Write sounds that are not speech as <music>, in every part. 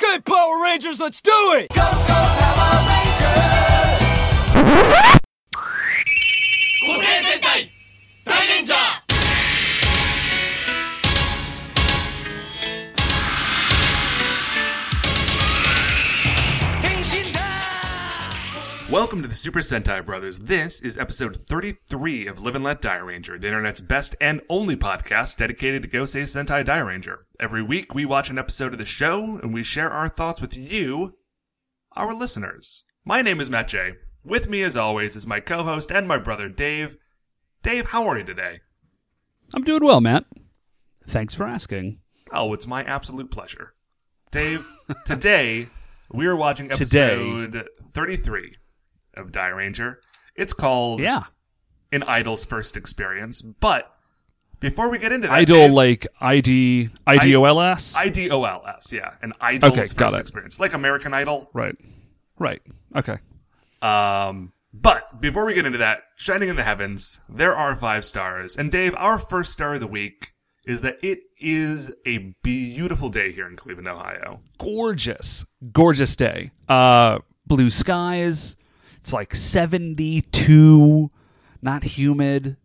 Okay, Power Rangers, let's do it! <laughs> Welcome to the Super Sentai Brothers. This is episode 33 of Live and Let Die Ranger, the internet's best and only podcast dedicated to Gosei Sentai Dairanger. Every week, we watch an episode of the show and we share our thoughts with you, our listeners. My name is Matt J. With me, as always, is my co host and my brother, Dave. Dave, how are you today? I'm doing well, Matt. Thanks for asking. Oh, it's my absolute pleasure. Dave, <laughs> today we are watching Today. episode 33 of Dairanger. It's called Yeah. An Idol's First Experience. But before we get into that, Idol Dave, like ID IDOLS? I-D-O-L-S, yeah. An Idol's Okay, First it. Experience. Like American Idol. right. Right. Okay. Um, but before we get into that, Shining in the Heavens, there are five stars. And Dave, our first star of the week is that it is a beautiful day here in Cleveland, Ohio. Gorgeous. Gorgeous day. Uh blue skies. It's like 72, not humid.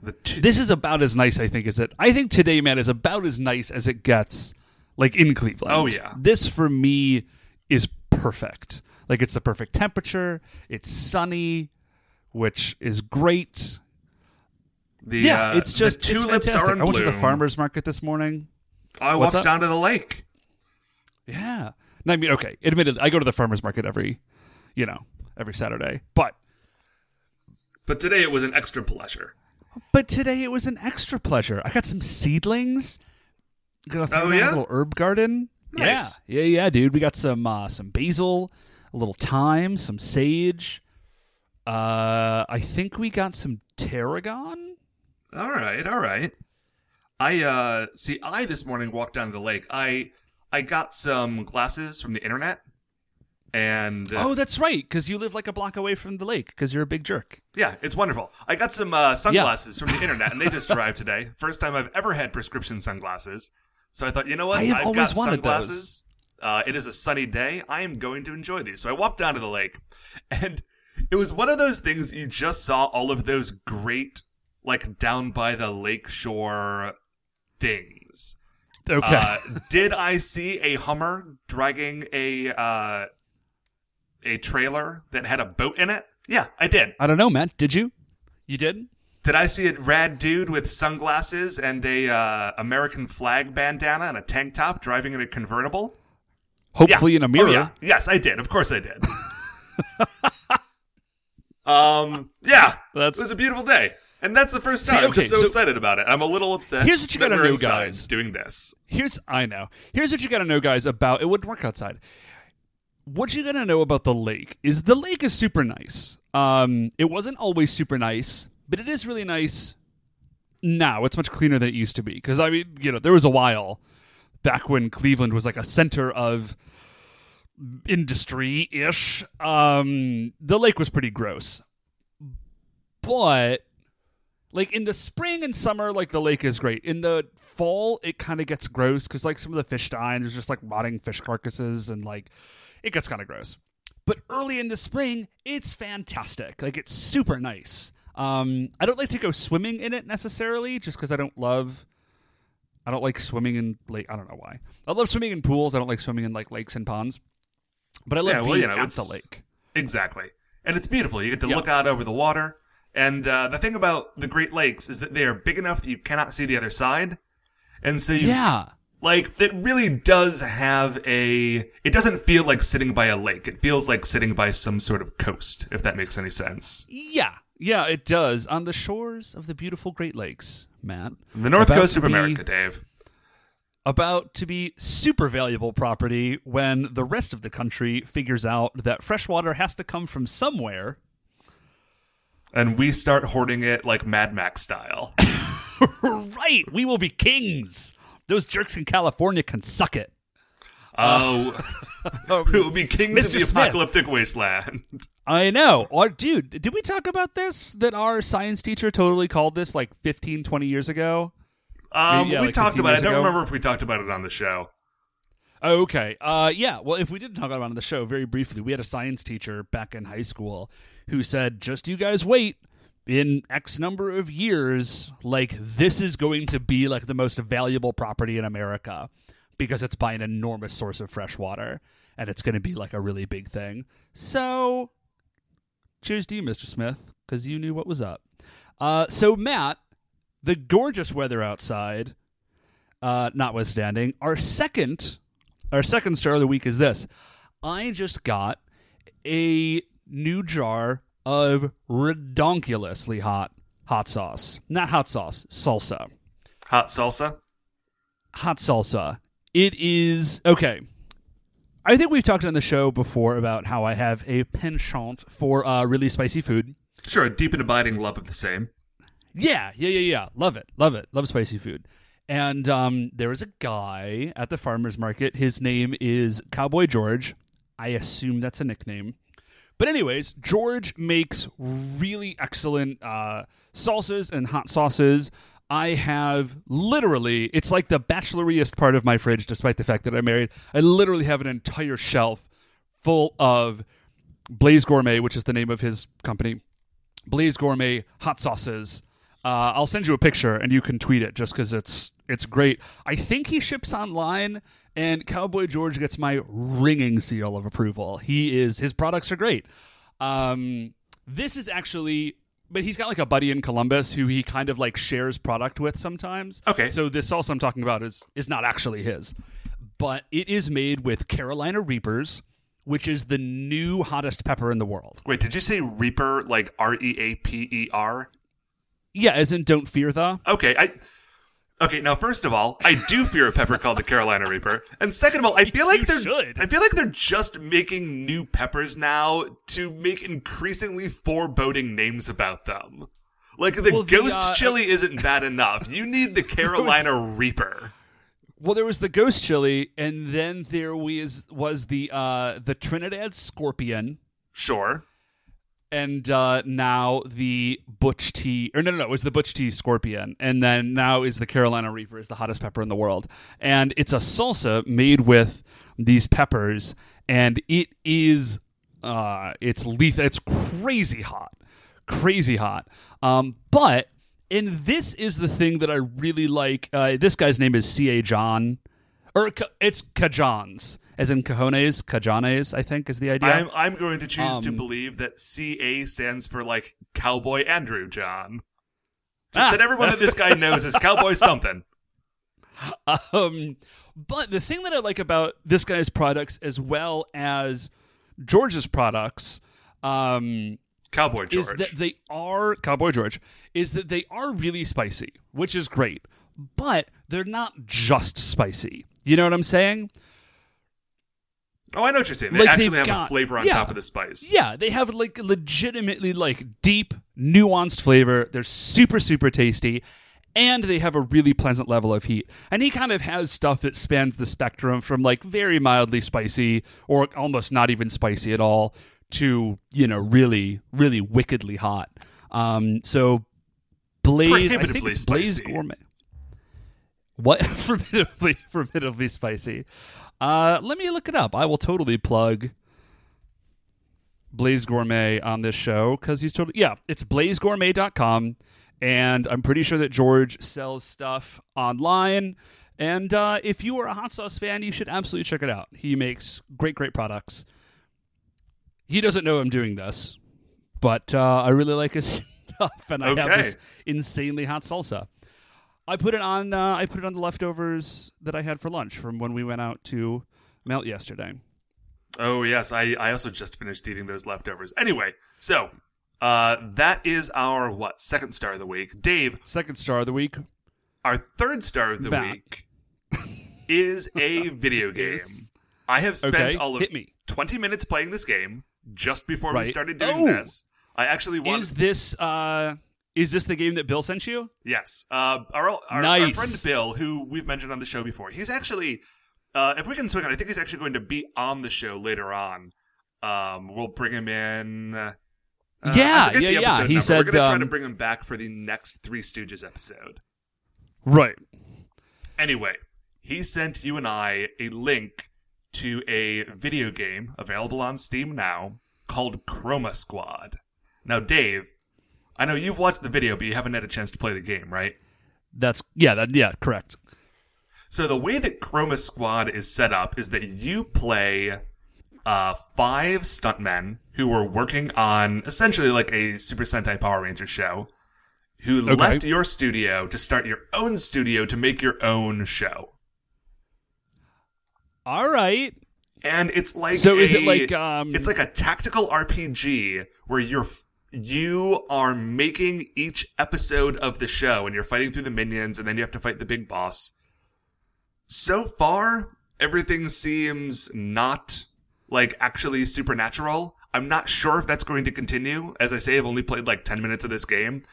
The two, This is about as nice I think as it. I think today, man, is about as nice as it gets like in Cleveland. Oh, yeah. This for me is perfect. Like it's the perfect temperature. It's sunny, which is great. the, Yeah, uh, it's the just it's tulips fantastic. are in I went to the farmers market this morning. I What's walked up? down to the lake. Yeah. No, I mean, okay. Admitted, I go to the farmers market every, you know, every Saturday. But But today it was an extra pleasure. but today it was an extra pleasure. I got some seedlings. Gonna throw Oh, yeah? a little herb garden. Nice. Yeah, yeah, yeah, dude. We got some uh, some basil, a little thyme, some sage. Uh, I think we got some tarragon. All right, all right. I uh see I this morning walked down to the lake. I I got some glasses from the internet and uh, Oh, that's right, because you live like a block away from the lake because you're a big jerk. yeah, it's wonderful. I got some uh, sunglasses from the <laughs> internet and they just arrived today. First time I've ever had prescription sunglasses. So I thought, you know what? I have have always got wanted those. sunglasses. Uh, it is a sunny day. I am going to enjoy these. So I walked down to the lake <laughs> and it was one of those things you just saw all of those great like down by the lake shore things. Okay. Uh, did I see a Hummer dragging a uh, a trailer that had a boat in it? Yeah, I did. I don't know, Matt. Did you? You did? Did I see a rad dude with sunglasses and a uh, American flag bandana and a tank top driving in a convertible? Hopefully in a mirror. Oh, yeah. Yes, I did. Of course I did. <laughs> um, yeah. That's- it was a beautiful day. And that's the first See, time. I'm just so, so- excited about it. I'm a little upset. Here's what you gotta know, guys. Doing this. Here's I know. Here's what you got to know, guys. About it wouldn't work outside. What you to know about the lake is the lake is super nice. Um, it wasn't always super nice, but it is really nice now. It's much cleaner than it used to be. Because I mean, you know, there was a while back when Cleveland was like a center of industry ish. Um, the lake was pretty gross, but like in the spring and summer, like the lake is great. In the fall, it kind of gets gross because like some of the fish die and there's just like rotting fish carcasses and like it gets kind of gross. But early in the spring, it's fantastic. Like it's super nice. Um, I don't like to go swimming in it necessarily, just because I don't love. I don't like swimming in lake. I don't know why. I love swimming in pools. I don't like swimming in like lakes and ponds. But I love Yeah, well, being you know, at the lake. Exactly. And it's beautiful. You get to Yeah. look out over the water. And uh, the thing about the Great Lakes is that they are big enough that you cannot see the other side. And so you, Yeah. Like, it really does have a. It doesn't feel like sitting by a lake. It feels like sitting by some sort of coast, if that makes any sense. Yeah, yeah, it does. On the shores of the beautiful Great Lakes, Matt. The north About coast of be- America, Dave. About to be super valuable property when the rest of the country figures out that fresh water has to come from somewhere. And we start hoarding it like Mad Max style. <laughs> right, we will be kings. Those jerks in California can suck it. Oh, <laughs> we will be kings of Mr. the Smith. apocalyptic wasteland. I know. Or, dude, did we talk about this? That our science teacher totally called this like 15, 20 years ago? Um, Yeah, we like talked about it. I don't ago. remember if we talked about it on the show. Oh, okay. Uh, yeah. Well, if we didn't talk about it on the show very briefly, we had a science teacher back in high school who said, "Just you guys wait. In X number of years, like this is going to be like the most valuable property in America because it's by an enormous source of fresh water, and it's going to be like a really big thing." So, cheers to you, Mr. Smith, because you knew what was up. Uh, so Matt, the gorgeous weather outside, uh, notwithstanding, our second our second star of the week is this. I just got a new jar of redonkulously hot hot sauce. Not hot sauce, salsa. Hot salsa? Hot salsa. It is okay. I think we've talked on the show before about how I have a penchant for uh, really spicy food. Sure, a deep and abiding love of the same. Yeah, yeah, yeah, yeah. Love it. Love it. Love spicy food. And um, there was a guy at the farmer's market. His name is Cowboy George. I assume that's a nickname. But, anyways, George makes really excellent uh, salsas and hot sauces. I have literally, it's like the bacheloriest part of my fridge, despite the fact that I'm married. I literally have an entire shelf full of Blaze Gourmet, which is the name of his company, Blaze Gourmet hot sauces. Uh, I'll send you a picture and you can tweet it just because it's it's great. I think he ships online, and Cowboy George gets my ringing seal of approval. He is his products are great. Um, this is actually, but he's got like a buddy in Columbus who he kind of like shares product with sometimes. Okay. so this sauce I'm talking about is is not actually his, but it is made with Carolina Reapers, which is the new hottest pepper in the world. Wait, did you say Reaper like R E A P E R? Yeah, as in don't fear the. Okay, I. Okay, now first of all, I do fear a pepper called the Carolina Reaper, and second of all, I feel like You they're should. I feel like they're just making new peppers now to make increasingly foreboding names about them. Like the Well, the, ghost uh, chili isn't bad enough. You need the <laughs> Carolina Reaper. Well, there was the ghost chili, and then there was was the uh, the Trinidad Scorpion, Sure. And uh, now the Butch T. Or no, no, no, it was the Butch T Scorpion, and then now is the Carolina Reaper, is the hottest pepper in the world, and it's a salsa made with these peppers, and it is uh, it's lethal. It's crazy hot, crazy hot. Um, but and this is the thing that I really like. Uh, this guy's name is C. A. John, or Ca- it's CaJohns, as in cojones, cajones, I think is the idea. I'm I'm going to choose to Um, believe that CA stands for like Cowboy Andrew John. Just Ah. that everyone that this guy knows is Cowboy <laughs> something. Um, but the thing that I like about this guy's products, as well as George's products, um, Cowboy George. is that they are Cowboy George is that they are really spicy, which is great, but they're not just spicy. You know what I'm saying? Oh, I know what you're saying. They like actually have a flavor on yeah. top of the spice. Yeah, they have like legitimately like deep, nuanced flavor. They're super, super tasty. And they have a really pleasant level of heat. And he kind of has stuff that spans the spectrum from like very mildly spicy or almost not even spicy at all to, you know, really, really wickedly hot. Um, so Blaze, I think it's Blaze. Gourmet. What? <laughs> formidably, formidably spicy. Uh, let me look it up. I will totally plug Blaze Gourmet on this show because he's totally yeah. It's blazegourmet.com, and I'm pretty sure that George sells stuff online. And uh, if you are a hot sauce fan, you should absolutely check it out. He makes great, great products. He doesn't know I'm doing this, but uh, I really like his <laughs> stuff, and I have this insanely hot salsa. I put it on. Uh, I put it on the leftovers that I had for lunch from when we went out to Melt yesterday. Oh yes, I I also just finished eating those leftovers. Anyway, so uh that is our what second star of the week. Dave, Second star of the week. our third star of the Back. week is a <laughs> video game. I have spent Okay, all of hit me. 20 minutes playing this game just before we started doing Oh! this. I actually wanted Is this uh is this the game that Bill sent you? Yes. Uh, our, our, our Nice. friend Bill, who we've mentioned on the show before, he's actually, uh, if we can swing it, I think he's actually going to be on the show later on. Um, we'll bring him in. Uh, Yeah, yeah, yeah. episode He number. said, we're going to try to um, bring him back for the next Three Stooges episode. Right. Anyway, he sent you and I a link to a video game available on Steam now called Chroma Squad. Now, Dave, I know you've watched the video, but you haven't had a chance to play the game, right? That's yeah, that yeah, correct. So the way that Chroma Squad is set up is that you play uh, five stuntmen who were working on essentially like a Super Sentai Power Rangers show, who Okay. left your studio to start your own studio to make your own show. All right. And it's like So is it like, um, it's like a tactical RPG where you're you are making each episode of the show and you're fighting through the minions and then you have to fight the big boss. So far, everything seems not like actually supernatural. I'm not sure if that's going to continue. As I say, I've only played like 10 minutes of this game.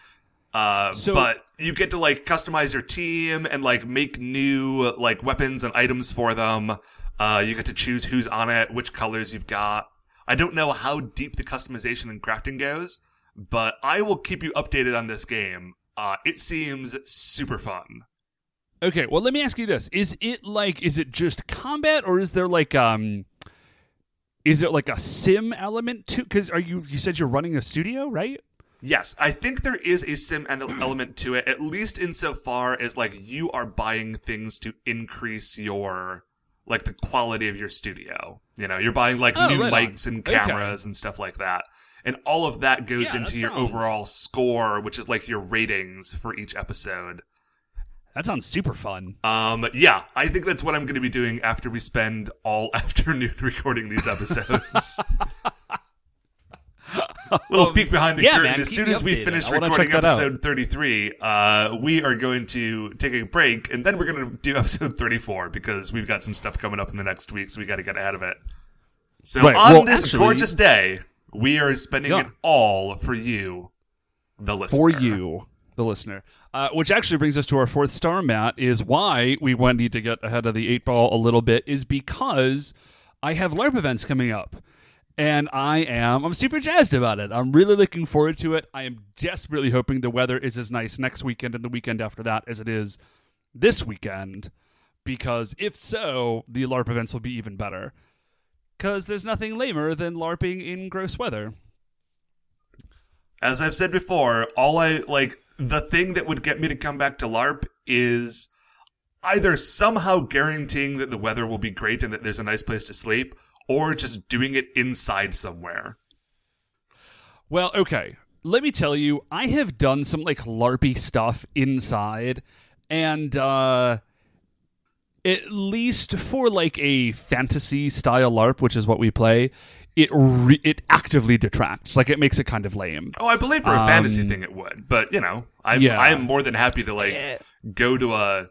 Uh, So- but you get to like customize your team and like make new like weapons and items for them. Uh, you get to choose who's on it, which colors you've got. I don't know how deep the customization and crafting goes, but I will keep you updated on this game. Uh, it seems super fun. Okay, well let me ask you this. Is it like is it just combat or is there like um is it like a sim element to cuz are you you said you're running a studio, right? Yes, I think there is a sim element to it, at least insofar as like you are buying things to increase your like the quality of your studio. You know, you're buying like Oh, new right on. mics and Okay. cameras and stuff like that. And all of that goes Yeah, into that your sounds- overall score, which is like your ratings for each episode. That sounds super fun. Um, yeah, I think that's what I'm going to be doing after we spend all <laughs> afternoon recording these episodes. <laughs> Little peek behind the yeah, curtain. man, as soon as we updated. finish recording check that out. episode 33, uh, we are going to take a break, and then we're going to do episode 34 because we've got some stuff coming up in the next week, so we got to get ahead of it. So Right, on well, this actually- gorgeous day, we are spending Yeah. it all for you, the listener. For you, the listener. Uh, which actually brings us to our fourth star, Matt, is why we want need to get ahead of the eight ball a little bit, is because I have LARP events coming up. And I am I'm super jazzed about it. I'm really looking forward to it. I am desperately hoping the weather is as nice next weekend and the weekend after that as it is this weekend. Because if so, the LARP events will be even better. Because there's nothing lamer than LARPing in gross weather. as I've said before, all I like the thing that would get me to come back to LARP is either somehow guaranteeing that the weather will be great and that there's a nice place to sleep, or just doing it inside somewhere. Well, okay. Let me tell you, I have done some like LARPy stuff inside, and uh at least for like a fantasy style LARP, which is what we play, it re- it actively detracts. Like it makes it kind of lame. Oh, I believe for a fantasy thing it would, but you know, I'm Yeah. I am more than happy to like go to a.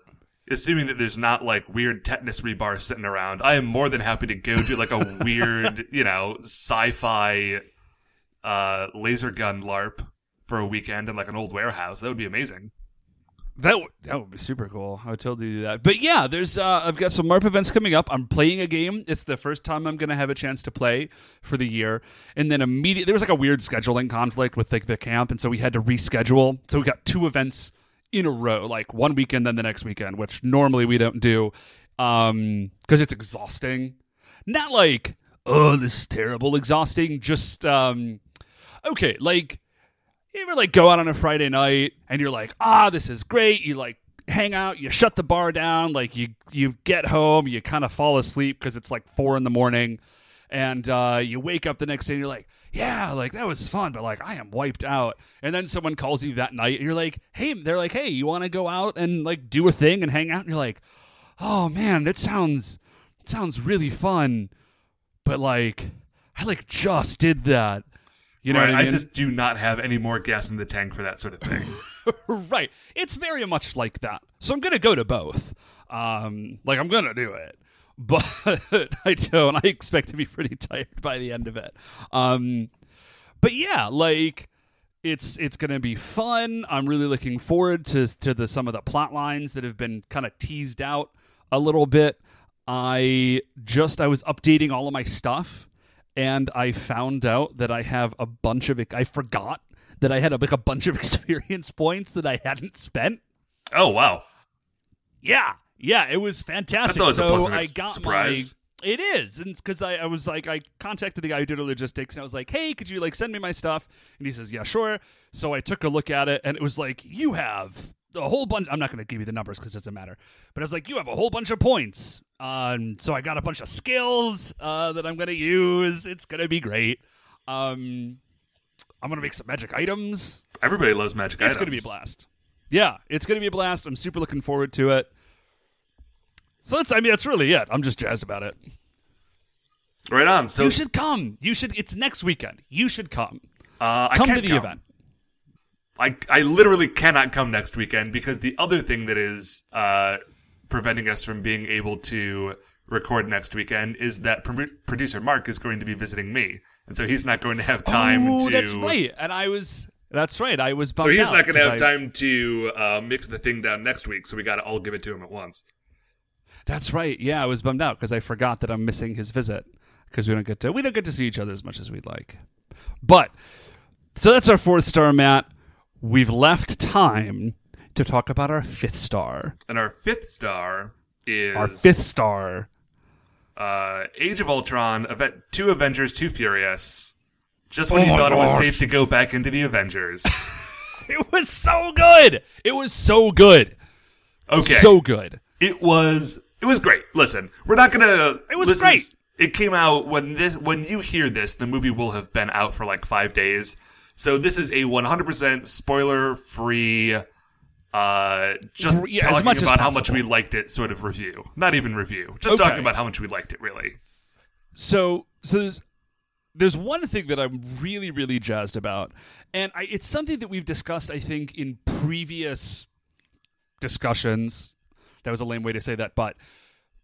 Assuming that there's not like weird tetanus rebar sitting around, I am more than happy to go to like a <laughs> weird, you know, sci-fi uh, laser gun LARP for a weekend in like an old warehouse. That would be amazing. That would, that would be super cool. I would totally do that. But yeah, there's uh, I've got some LARP events coming up. I'm playing a game. It's the first time I'm going to have a chance to play for the year. And then immediately there was like a weird scheduling conflict with like the camp, and so we had to reschedule. So we got two events in a row, like one weekend then the next weekend, which normally we don't do um because it's exhausting. Not like oh this is terrible exhausting, just um okay, like you ever like go out on a Friday night and you're like, ah, this is great. You like hang out, you shut the bar down, like you you get home, you kind of fall asleep because it's like four in the morning, and uh, you wake up the next day and you're like, yeah, like that was fun, but like I am wiped out. And then someone calls you that night and you're like, hey, they're like, hey, you want to go out and like do a thing and hang out? And you're like, oh man, that sounds it sounds really fun, but like I like just did that. You know right, I mean? just do not have any more gas in the tank for that sort of thing. <laughs> right. It's very much like that. So I'm gonna go to both. Um, like I'm gonna do it, <laughs> but I don't. I expect to be pretty tired by the end of it. Um, but yeah, like it's it's gonna be fun. I'm really looking forward to to the some of the plot lines that have been kind of teased out a little bit. I just I was updating all of my stuff and I found out that I have a bunch of I forgot that I had a, like a bunch of <laughs> experience points that I hadn't spent. oh wow, Yeah, yeah, it was fantastic. That's a so pleasant I got surprise. my It is, and because I, I was like, I contacted the guy who did the logistics, and I was like, "Hey, could you like send me my stuff?" And he says, "Yeah, sure." So I took a look at it, and it was like, "You have a whole bunch." I'm not going to give you the numbers because it doesn't matter, but I was like, "You have a whole bunch of points." Um, so I got a bunch of skills uh, that I'm going to use. It's going to be great. Um, I'm going to make some magic items. Everybody loves magic It's items. going to be a blast. Yeah, it's going to be a blast. I'm super looking forward to it. So that's, I mean, that's really it. I'm just jazzed about it. Right on. So you should come. You should. It's next weekend. You should come. uh, I Come can't to the come. event. I I literally cannot come next weekend because the other thing that is uh, preventing us from being able to record next weekend is that pro- producer Mark is going to be visiting me, and so he's not going to have time oh, to. that's right. And I was. That's right. I was. So he's not going to have I- time to uh, mix the thing down next week. So we got to all give it to him at once. That's right. Yeah, I was bummed out because I forgot that I'm missing his visit because we don't get to we don't get to see each other as much as we'd like. But so that's our fourth star, Matt. We've left time to talk about our fifth star. And our fifth star is Our fifth star. uh, Age of Ultron, two Avengers, two Furious. Just when Oh you thought it was safe to go back into the Avengers. <laughs> It was so good. It was so good. Okay. So good. it was it was great. Listen, we're not gonna. It was this great. it came out when this when you hear this, the movie will have been out for like five days. So this is a 100% spoiler free. Uh, just Yeah, talking about how much we liked it, sort of review. Not even review. Just Okay. talking about how much we liked it, really. So so there's there's one thing that I'm really really jazzed about, and I, it's something that we've discussed I think in previous discussions. That was a lame way to say that, but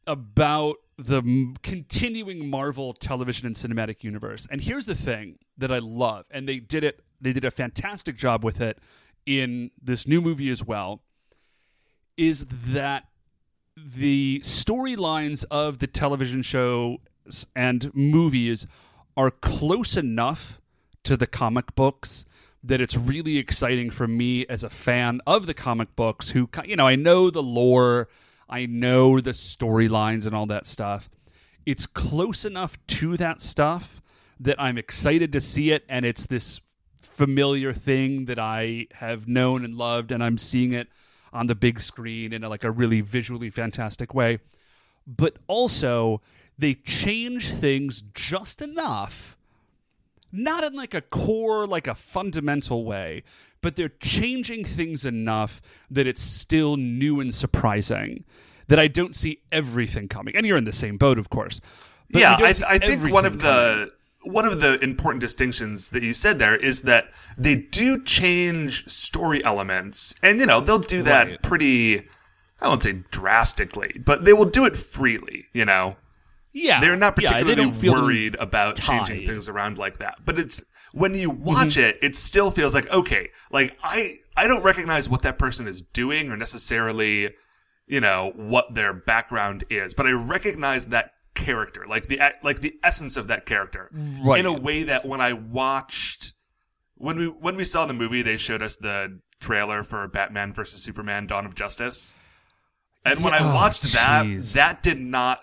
about the m- continuing Marvel television and cinematic universe. And here's the thing that I love, and they did it. They did a fantastic job with it in this new movie as well. Is that the storylines of the television shows and movies are close enough to the comic books that it's really exciting for me as a fan of the comic books who you know I know the lore, I know the storylines and all that stuff. It's close enough to that stuff that I'm excited to see it and it's this familiar thing that I have known and loved and I'm seeing it on the big screen in a, like a really visually fantastic way. But also they change things just enough not in like a core like a fundamental way but they're changing things enough that it's still new and surprising that i don't see everything coming and you're in the same boat of course but yeah, I, I think one of coming. the one of the important distinctions that you said there is that they do change story elements, and you know they'll do that Right. pretty. I won't say drastically, but they will do it freely. You know, yeah they're not yeah, they particularly don't feel worried about changing things around like that. But it's when you watch it, it still feels like okay, like I I don't recognize what that person is doing or necessarily, you know, what their background is, but I recognize that character, like the like the essence of that character, Right. in a way that when I watched when we when we saw the movie, they showed us the trailer for Batman versus Superman: Dawn of Justice, and when Yeah, I oh, watched that, that did not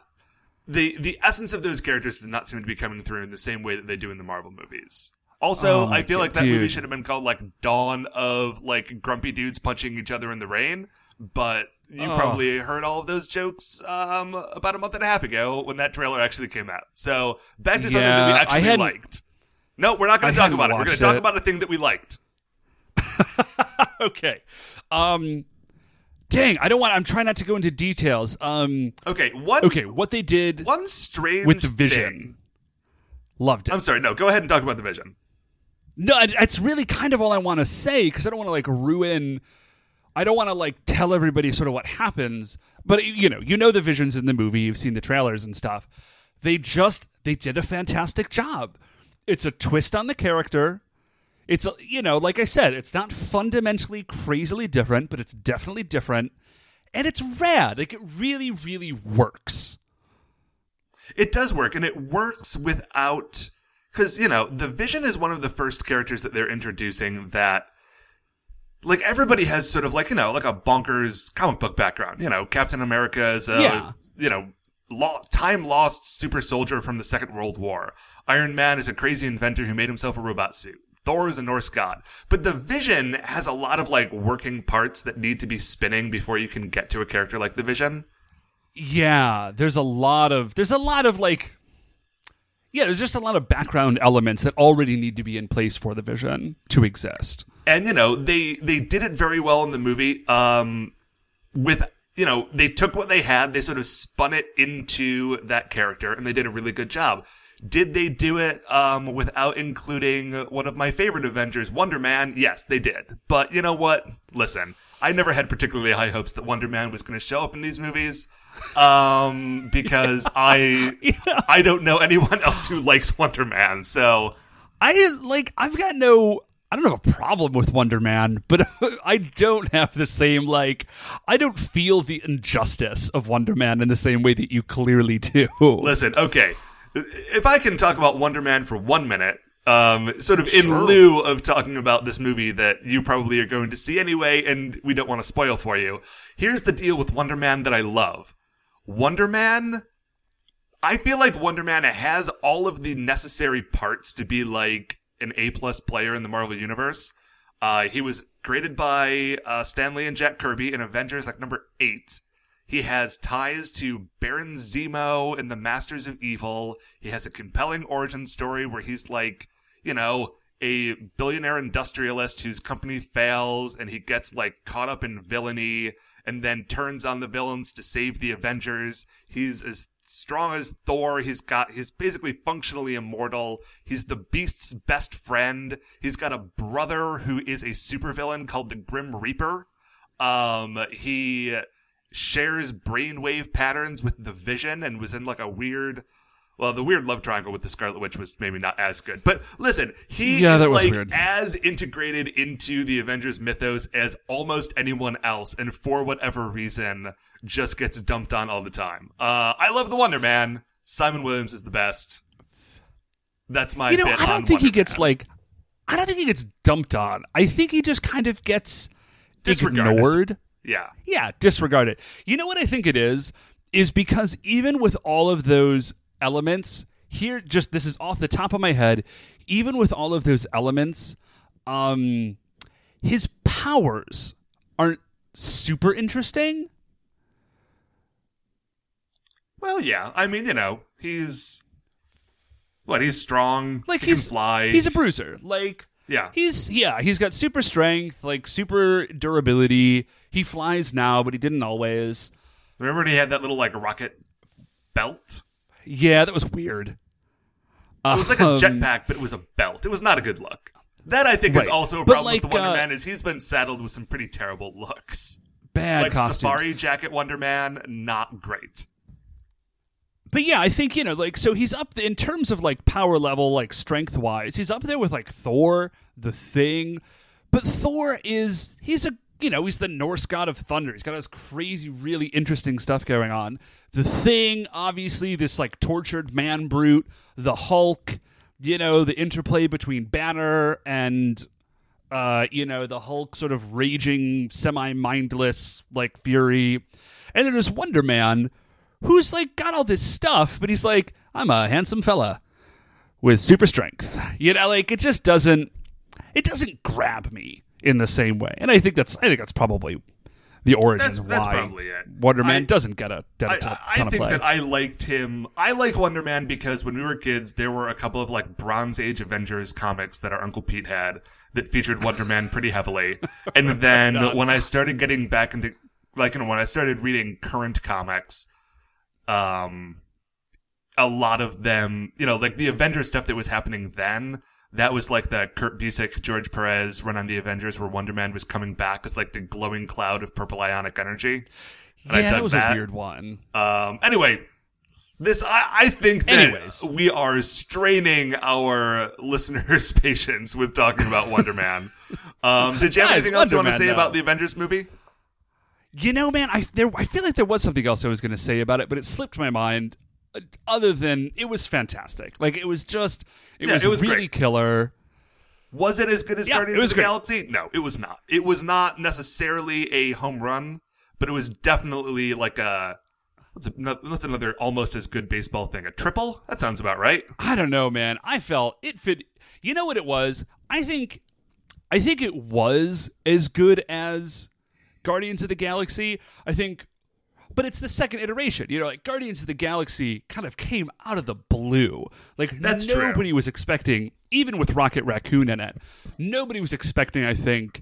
the the essence of those characters did not seem to be coming through in the same way that they do in the Marvel movies. Also, Oh I feel God, like that movie should have been called like Dawn of like grumpy dudes punching each other in the rain. But you Oh. probably heard all of those jokes um, about a month and a half ago when that trailer actually came out. So back to something that we Yeah, actually liked. No, we're not going to talk about it. We're going to talk about a thing that we liked. <laughs> okay um dang i don't want i'm trying not to go into details um Okay, one okay what they did one strange with the vision thing- loved it I'm sorry, no, go ahead and talk about the vision. No, it's really kind of all I want to say because I don't want to like ruin. I don't want to like tell everybody sort of what happens, but you know, you know the visions in the movie, you've seen the trailers and stuff. They just they did a fantastic job. It's a twist on the character. It's you know, like I said, it's not fundamentally crazily different, but it's definitely different, and it's rad. Like it really, really works. It does work, and it works without because you know the Vision is one of the first characters that they're introducing that. Like everybody has sort of like you know like a bonkers comic book background. You know, Captain America is a Yeah. you know lo- time lost super soldier from the Second World War. Iron Man is a crazy inventor who made himself a robot suit. Thor is a Norse god. But the Vision has a lot of like working parts that need to be spinning before you can get to a character like the Vision. Yeah, there's a lot of there's a lot of like yeah, there's just a lot of background elements that already need to be in place for the vision to exist. and you know they they did it very well in the movie um with you know they took what they had they sort of spun it into that character and they did a really good job. Did they do it um without including one of my favorite avengers wonder man? Yes they did. But you know what? Listen i never had particularly high hopes that wonder man was going to show up in these movies um because <laughs> i i don't know anyone else who likes wonder man so I like I've got no I don't have a problem with Wonder Man, but <laughs> I don't have the same like I don't feel the injustice of Wonder Man in the same way that you clearly do. Listen, okay. If I can talk about Wonder Man for one minute, um, sort of in Sure. lieu of talking about this movie that you probably are going to see anyway, and we don't want to spoil for you. Here's the deal with Wonder Man that I love. Wonder Man, I feel like Wonder Man has all of the necessary parts to be like an A plus player in the Marvel Universe. Uh, he was created by uh, Stan Lee and Jack Kirby in Avengers like number eight. He has ties to Baron Zemo and the Masters of Evil. He has a compelling origin story where he's like, you know, a billionaire industrialist whose company fails and he gets like caught up in villainy and then turns on the villains to save the Avengers. He's as strong as Thor. He's got, he's basically functionally immortal. He's the Beast's best friend. He's got a brother who is a supervillain called the Grim Reaper. Um, he shares brainwave patterns with the Vision and was in like a weird. Well, the weird love triangle with the Scarlet Witch was maybe not as good. But listen, he Yeah, is like weird. as integrated into the Avengers mythos as almost anyone else, and for whatever reason, just gets dumped on all the time. Uh, I love the Wonder Man. Simon Williams is the best. That's my. you know, bit I don't think he gets Man. like I don't think he gets dumped on. I think he just kind of gets Disregarded. ignored. Yeah, Yeah, disregard it. You know what I think it is? Is because even with all of those elements, here just this is off the top of my head, even with all of those elements, um his powers aren't super interesting. Well, yeah. I mean, you know, he's what? He's strong. Like he he's fly. he's a bruiser. Like yeah. He's yeah, he's got super strength, like super durability. He flies now, but he didn't always. Remember when he had that little like rocket belt? Yeah, that was weird. It was like a Um, jetpack, but it was a belt. It was not a good look. That I think is also a problem with the Wonder uh, Man is he's been saddled with some pretty terrible looks. Bad like costumes. Safari Jacket Wonder Man, not great. But yeah, I think you know, like, so he's up in terms of like power level, like strength wise, he's up there with like Thor, the Thing. But Thor is he's a you know he's the Norse god of thunder. He's got this crazy, really interesting stuff going on. The Thing, obviously, this like tortured man brute. The Hulk, you know, the interplay between Banner and uh, you know, the Hulk sort of raging, semi mindless, like fury. And then there's Wonder Man, who's like got all this stuff, but he's like, I'm a handsome fella with super strength. You know, like it just doesn't it doesn't grab me in the same way. And I think that's I think that's probably the origin That's- of that's why. Wonder Man I- doesn't get a, get a I, ton, I ton of think play. that I liked him. I like Wonder Man because when we were kids, there were a couple of like Bronze Age Avengers comics that our Uncle Pete had that featured Wonder Man pretty heavily. <laughs> And then when I started getting back into, like, you know, when I started reading current comics, um, a lot of them, you know, like the Avengers stuff that was happening then. That was like the Kurt Busiek, George Perez run on the Avengers, where Wonder Man was coming back as like the glowing cloud of purple ionic energy. And I yeah, that was that. a weird one. Um, anyway, this I, I think that Anyways. we are straining our listeners' <laughs> patience with talking about Wonder Man. Um, did you have <laughs> Guys, anything else you want to say about the Avengers movie? You know, man, I there I feel like there was something else I was going to say about it, but it slipped my mind. Other than it was fantastic, like it was just it Yeah, was, it was really great. killer. Was it as good as Yeah, Guardians of the great. Galaxy? No, it was not. It was not necessarily a home run, but it was definitely like a What's, a, what's another almost as good baseball thing? A triple? That sounds about right. I don't know, man. I felt it fit. You know what it was? I think, I think it was as good as Guardians of the Galaxy. I think, but it's the second iteration. You know, like Guardians of the Galaxy kind of came out of the blue. Like That's true. nobody was expecting, even with Rocket Raccoon in it, nobody was expecting. I think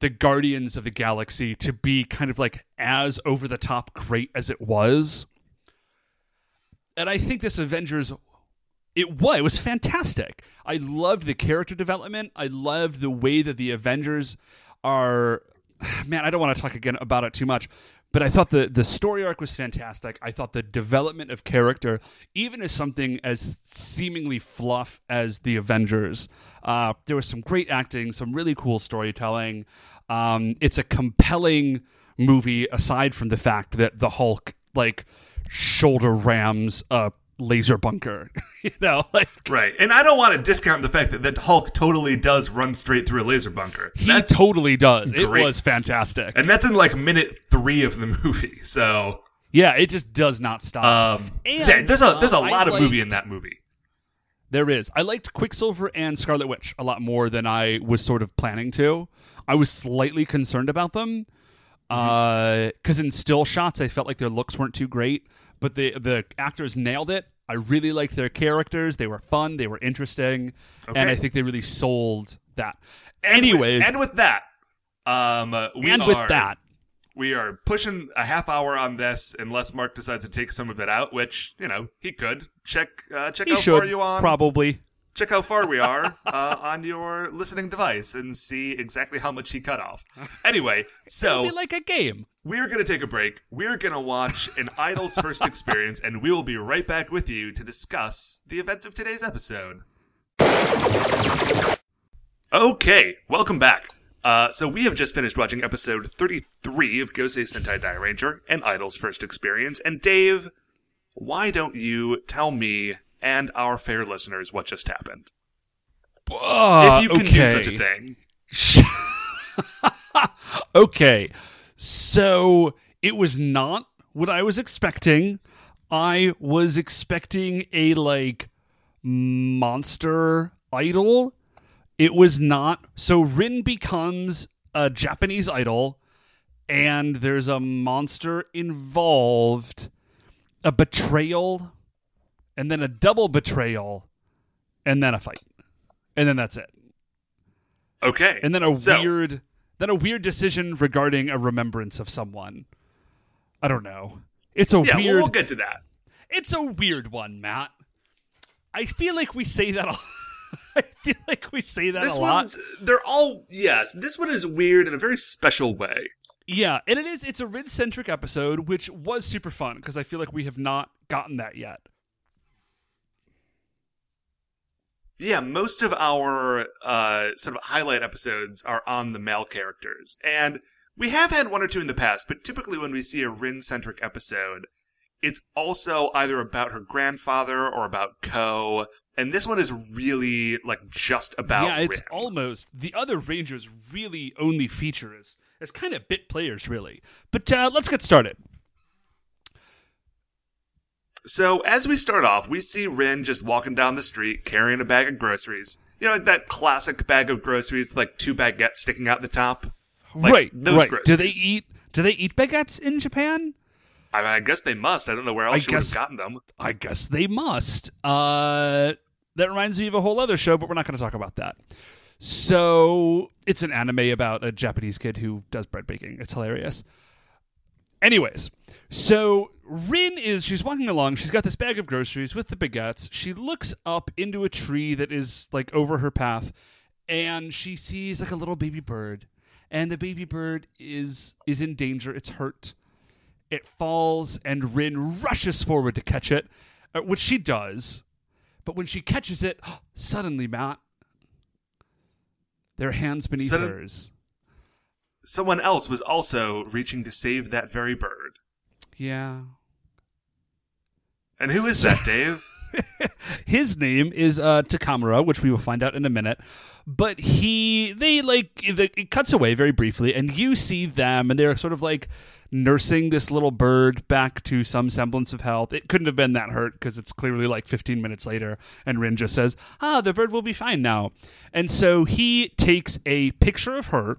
the Guardians of the Galaxy to be kind of like as over the top great as it was. And I think this Avengers it was it was fantastic. I loved the character development. I loved the way that the Avengers are <sighs> man, I don't want to talk again about it too much, but I thought the the story arc was fantastic. I thought the development of character, even as something as seemingly fluff as the Avengers, uh, there was some great acting, some really cool storytelling. Um, it's a compelling movie, aside from the fact that the Hulk like shoulder rams a laser bunker. <laughs> you know, like Right. And I don't want to discount the fact that, that Hulk totally does run straight through a laser bunker. he That's totally does. It was fantastic. and that's in like minute three of the <laughs> movie. So yeah, it just does not stop. um And, yeah, there's a there's a uh, I lot of movie in that movie. There is. I liked Quicksilver and Scarlet Witch a lot more than I was sort of planning to. I was slightly concerned about them because in still shots, I felt like their looks weren't too great, but the the actors nailed it. I really liked their characters. They were fun. They were interesting, and I think they really sold that. And with- Anyways, and with that, um, we and are, with that, we are pushing a half hour on this, unless Mark decides to take some of it out, which you know he could. Check uh, check he how should far you on. probably. Check how far we are uh, on your listening device and see exactly how much he cut off. Anyway, so <laughs> It'll be like a game. we're going to take a break. We're going to watch an Idol's first experience, and we will be right back with you to discuss the events of today's episode. Okay, welcome back. Uh, so we have just finished watching episode 33 of Gosei Sentai Dairanger, an Idol's first experience. And Dave, why don't you tell me and our fair listeners what just happened? Uh, if you can okay. do such a thing. <laughs> okay. So it was not what I was expecting. I was expecting a like monster idol. It was not. So Rin becomes a Japanese idol and there's a monster involved, a betrayal, and then a double betrayal, and then a fight. And then that's it Okay. and then a So- weird then a weird decision regarding a remembrance of someone. I don't know. It's a Yeah, weird we'll get to that. it's a weird one, Matt. I feel like we say that a <laughs> I feel like we say that This a lot. they're all yes. This one is weird in a very special way. Yeah, and it is it's a Rin centric episode, which was super fun because I feel like we have not gotten that yet. Yeah, most of our uh, sort of highlight episodes are on the male characters, and we have had one or two in the past. But typically, when we see a Rin centric episode, it's also either about her grandfather or about Ko. And this one is really like just about yeah, it's Rin. almost the other Rangers really only feature as as kind of bit players, really. But uh, let's get started. So as we start off, we see Rin just walking down the street carrying a bag of groceries. You know, like that classic bag of groceries, like two baguettes sticking out the top. Like, right, those right. Do they eat? Do they eat baguettes in Japan? I, mean, I guess they must. I don't know where else I she would have guess- gotten them. I guess they must. Uh, that reminds me of a whole other show, but we're not going to talk about that. So it's an anime about a Japanese kid who does bread baking. It's hilarious. Anyways, so Rin is she's walking along. She's got this bag of groceries with the baguettes. She looks up into a tree that is like over her path, and she sees like a little baby bird, and the baby bird is is in danger. It's hurt. It falls, and Rin rushes forward to catch it, uh, which she does. But when she catches it, <gasps> suddenly, Matt, their hands beneath Sudden- hers. Someone else was also reaching to save that very bird. Yeah. And who is that, Dave? <laughs> His name is uh, Takamura, which we will find out in a minute. But he, they like, the, it cuts away very briefly, and you see them, and they're sort of like nursing this little bird back to some semblance of health. It couldn't have been that hurt because it's clearly like 15 minutes later, and Rin just says, "Ah, the bird will be fine now." And so he takes a picture of her.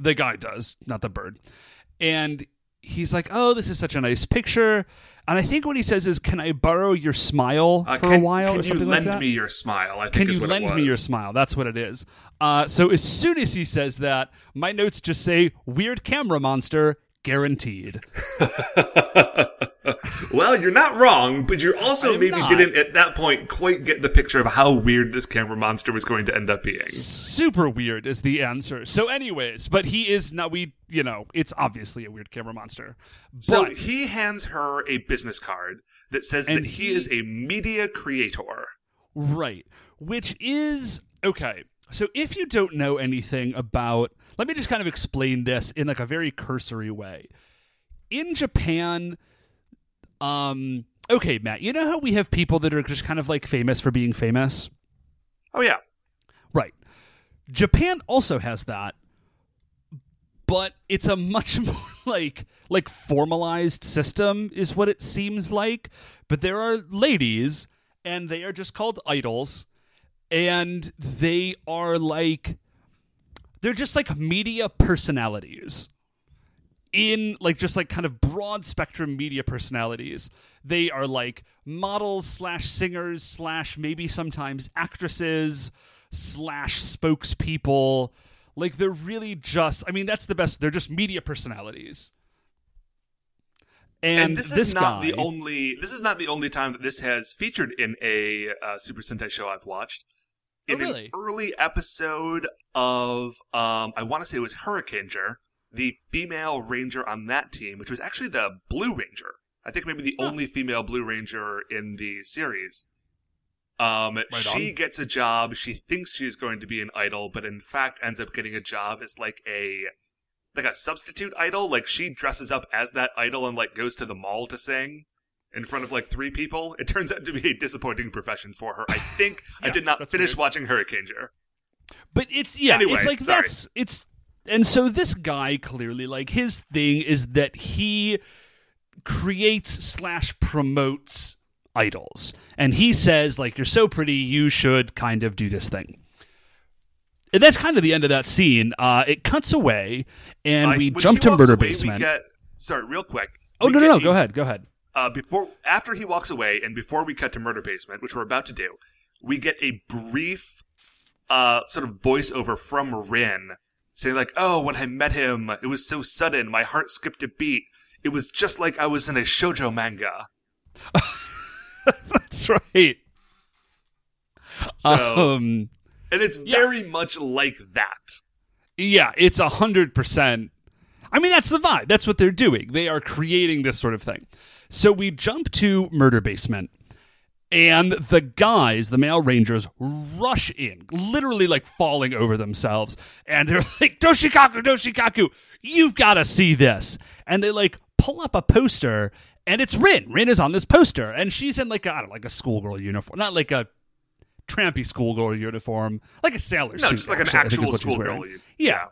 The guy does, not the bird, and he's like, "Oh, this is such a nice picture." And I think what he says is, "Can I borrow your smile Uh, for can, a while can or something you lend me your smile? I think Can you lend me your smile? That's what it is. Uh, so as soon as he says that, my notes just say "weird camera monster." Guaranteed. <laughs> well, you're not wrong, but you also maybe not. didn't at that point quite get the picture of how weird this camera monster was going to end up being. Super weird is the answer. So, anyways, but he is now We, you know, it's obviously a weird camera monster. So But he hands her a business card that says that he, he- is a media creator. Right. Which is okay. So if you don't know anything about let me just kind of explain this in like a very cursory way. In Japan, um okay, Matt, you know how we have people that are just kind of like famous for being famous? Oh yeah, Right. Japan also has that, but it's a much <laughs> more like like formalized system is what it seems like. But there are ladies and they are just called idols and they are like they're just like media personalities in like just like kind of broad spectrum media personalities they are like models slash singers slash maybe sometimes actresses slash spokespeople like they're really just i mean that's the best they're just media personalities and, and, this, is not guy the only. This is not the only time that this has featured in a uh, Super Sentai show I've watched. Oh, In really? an early episode of, um, I want to say it was Hurricaneger, the female ranger on that team, which was actually the Blue Ranger. I think maybe the Huh. only female Blue Ranger in the series. Um, she on. gets a job. She thinks she's going to be an idol, but in fact ends up getting a job as like a like a substitute idol. Like she dresses up as that idol and like goes to the mall to sing in front of like three people. It turns out to be a disappointing profession for her. I think I did not finish weird. watching Hurricaneger. But it's yeah, Anyway, it's like sorry. that's it's and so this guy clearly like his thing is that he creates slash promotes idols. And he says, like, you're so pretty, you should kind of do this thing. And that's kind of the end of that scene. Uh, it cuts away, and Uh, we jump to Murder away, Basement. Get, sorry, real quick. oh no, no, no! a- Go ahead, go ahead. uh, before after he walks away and before we cut to murder basement which we're about to do we get a brief uh, sort of voiceover from rin saying like oh when i met him it was so sudden my heart skipped a beat it was just like i was in a shojo manga <laughs> That's right. so Um, and it's very much like that Yeah, it's a hundred percent. I mean, that's the vibe. That's what they're doing. They are creating this sort of thing. So we jump to Murder Basement, and the guys, the male rangers, rush in, literally like falling over themselves, and they're <laughs> like, "Doshikaku, Doshikaku, you've got to see this!" And they like pull up a poster, and it's Rin. Rin is on this poster, and she's in like a, I don't know, like a schoolgirl uniform, not like a trampy schoolgirl uniform, like a sailor no suit. just like an actually, is actual schoolgirl Yeah.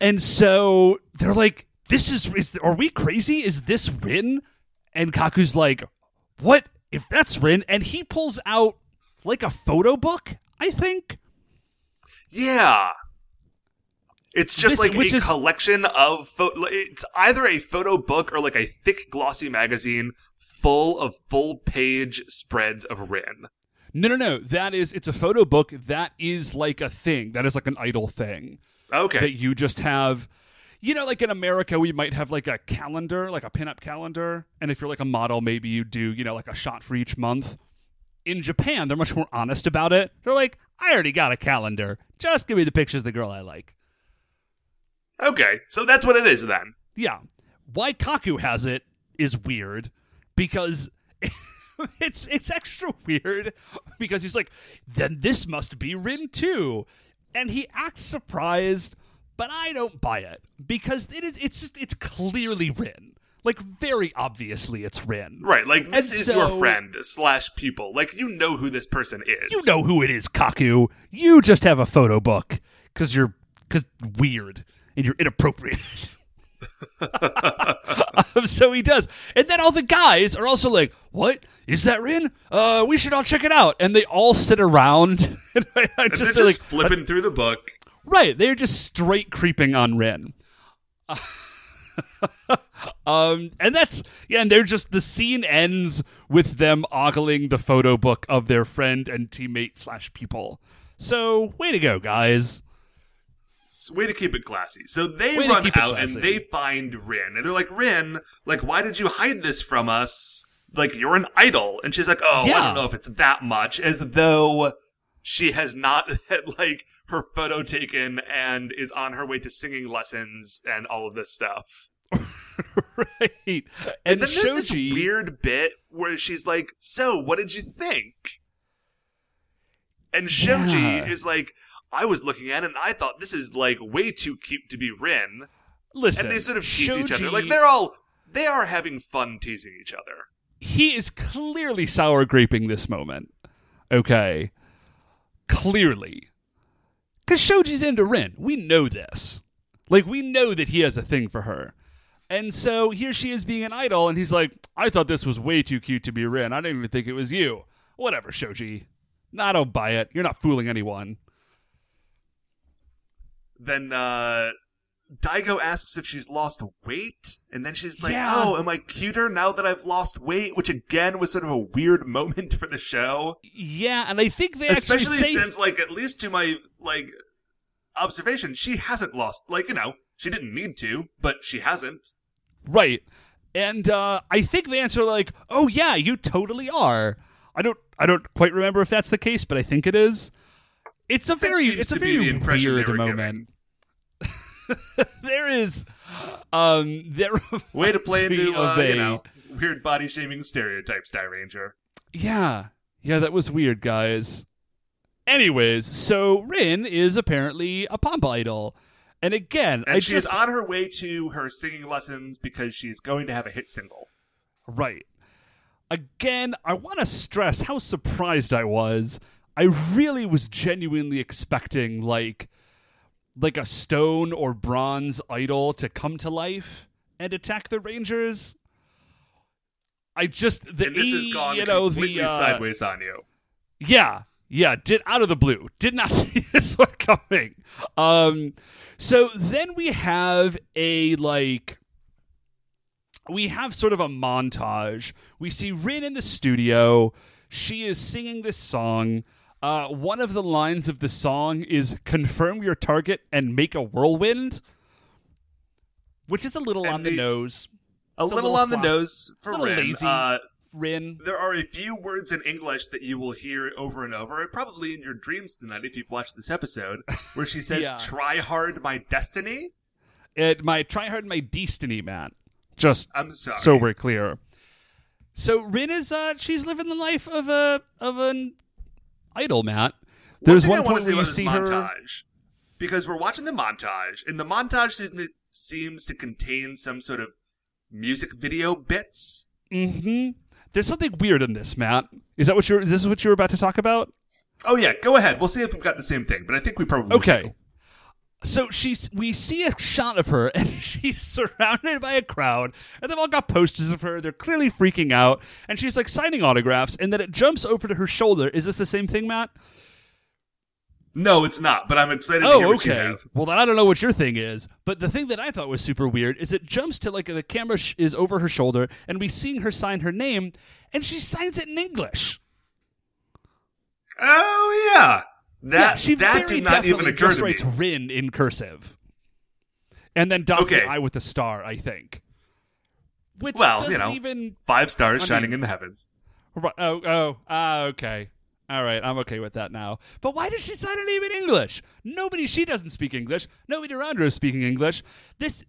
And so they're like, "This is is are we crazy? Is this Rin?" And Kaku's like, "What if that's Rin?" And he pulls out like a photo book, I think. yeah it's just This- like which a is- collection of pho- it's either a photo book or like a thick glossy magazine full of full page spreads of rin No, no, no. That is it's a photo book that is like a thing. That is like an idol thing okay that you just have you know, like in America, we might have like a calendar, like a pinup calendar. And if you're like a model, maybe you do, you know, like a shot for each month. In Japan, they're much more honest about it. They're like, I already got a calendar. Just give me the pictures of the girl I like. Okay, so that's what it is then. Yeah. Why Kaku has it is weird because <laughs> it's it's extra weird because he's like, then this must be Rin too. And he acts surprised, but I don't buy it because it is it's just it's clearly Rin. Like very obviously it's Rin. Right, like this And is so- your friend slash pupil. Like you know who this person is. You know who it is, Kaku. You just have a photo book because you're because weird and you're inappropriate. <laughs> So he does. And then all the guys are also like, What? Is that Rin? Uh, we should all check it out. And they all sit around. <laughs> and I, just, like, flipping through the book. Right, they're just straight creeping on Rin. <laughs> um, and that's yeah, and they're just the scene ends with them ogling the photo book of their friend and teammate slash people. So way to go, guys! Way to keep it classy. So they Way run out and they find Rin, and they're like, "Rin, like, why did you hide this from us? Like, you're an idol." And she's like, "Oh, I don't know if it's that much," as though she has not <laughs> like her photo taken and is on her way to singing lessons and all of this stuff. <laughs> right, and, And then there's this Shoji, weird bit where she's like, "So, what did you think?" And Shoji Yeah. is like, "I was looking at it and I thought this is like way too cute to be Rin." listen, and they sort of tease each other. Like they're all they are having fun teasing each other. he is clearly sour graping this moment. Okay. Clearly. Because Shoji's into Rin. We know this. Like, we know that he has a thing for her. And so here she is being an idol, and he's like, I thought this was way too cute to be Rin. I didn't even think it was you. Whatever, Shoji. Nah, I don't buy it. You're not fooling anyone. Then uh Daigo asks if she's lost weight, and then she's like, Yeah. "Oh, am I cuter now that I've lost weight?" Which again was sort of a weird <laughs> moment for the show, Yeah, and I think they especially say since, like, at least to my like observation, she hasn't lost. Like, you know, she didn't need to, but she hasn't. Right. And uh, I think the answer like, "Oh yeah, you totally are." I don't I don't quite remember if that's the case, but I think it is. It's a very it's a to be the very weird they moment. <laughs> there is um there <laughs> Way to play into uh, a- you know weird body shaming stereotypes, Dairanger. Yeah. Yeah, that was weird, guys. Anyways, so Rin is apparently a pop idol. And again, And I she's just on her way to her singing lessons because she's going to have a hit single. Right. Again, I want to stress how surprised I was. I really was genuinely expecting like like a stone or bronze idol to come to life and attack the Rangers. I just the And this has E, gone you know completely the uh, sideways on you. yeah, yeah, did out of the blue. Did not <laughs> see this one coming. Um so then we have a like we have sort of a montage. We see Rin in the studio. She is singing this song. Uh, one of the lines of the song is confirm your target and make a whirlwind, which is a little And on the, the- nose. A It's a little, little on the nose for a little Rin. lazy. Uh, Rin. there are a few words in English that you will hear over and over, probably in your dreams tonight if you've watched this episode, where she says, Yeah. "Try hard, my destiny." It my try hard my destiny, man. Just I'm sorry. so we're clear. So Rin is uh she's living the life of a of an idol, Matt. There's one wanna point where you see her montage, because we're watching the montage, and the montage seems, to contain some sort of music video bits. hmm There's something weird in this, Matt. Is that what you're is this what you were about to talk about? Oh yeah, go ahead. We'll see if we've got the same thing, but I think we probably Okay. do. So she's we see a shot of her <laughs> and she's surrounded by a crowd and they've all got posters of her. They're clearly freaking out and she's like signing autographs and then it jumps over to her shoulder. Is this the same thing, Matt? No, it's not. But I'm excited to oh, hear Oh, okay. Well, then I don't know what your thing is. But the thing that I thought was super weird is it jumps to like the camera sh- is over her shoulder, and we seeing her sign her name, and she signs it in English. Oh yeah, that yeah, she that very did not definitely even occur just to me. writes "Rin" in cursive, and then dots Okay. the I with the star. I think, which Well, you doesn't know. even. Five stars I shining mean- in the heavens. Right, oh, oh, ah, okay. All right, I'm okay with that now. But why does she sign her name in English? Nobody, she doesn't speak English. Nobody around her is speaking English. This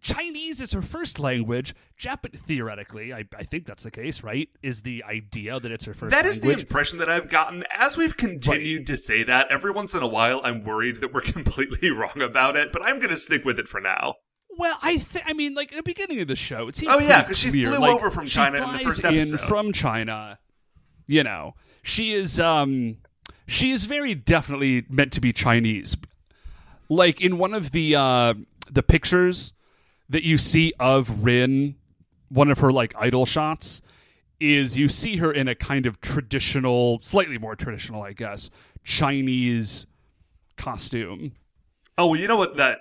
Chinese is her first language. Japan, theoretically, I, I think that's the case, right? Is the idea that it's her first That is the impression that I've gotten as we've continued to say that. Every once in a while, I'm worried that we're <laughs> completely wrong about it, but I'm going to stick with it for now. Well, I think I mean, like at the beginning of the show, it seemed Oh, yeah, pretty 'cause she flew Like, over from China in the first in episode. from China. You know, she is um she is very definitely meant to be Chinese. Like in one of the uh the pictures that you see of Rin, one of her like idol shots, is you see her in a kind of traditional, slightly more traditional, I guess, Chinese costume. Oh, well, you know what that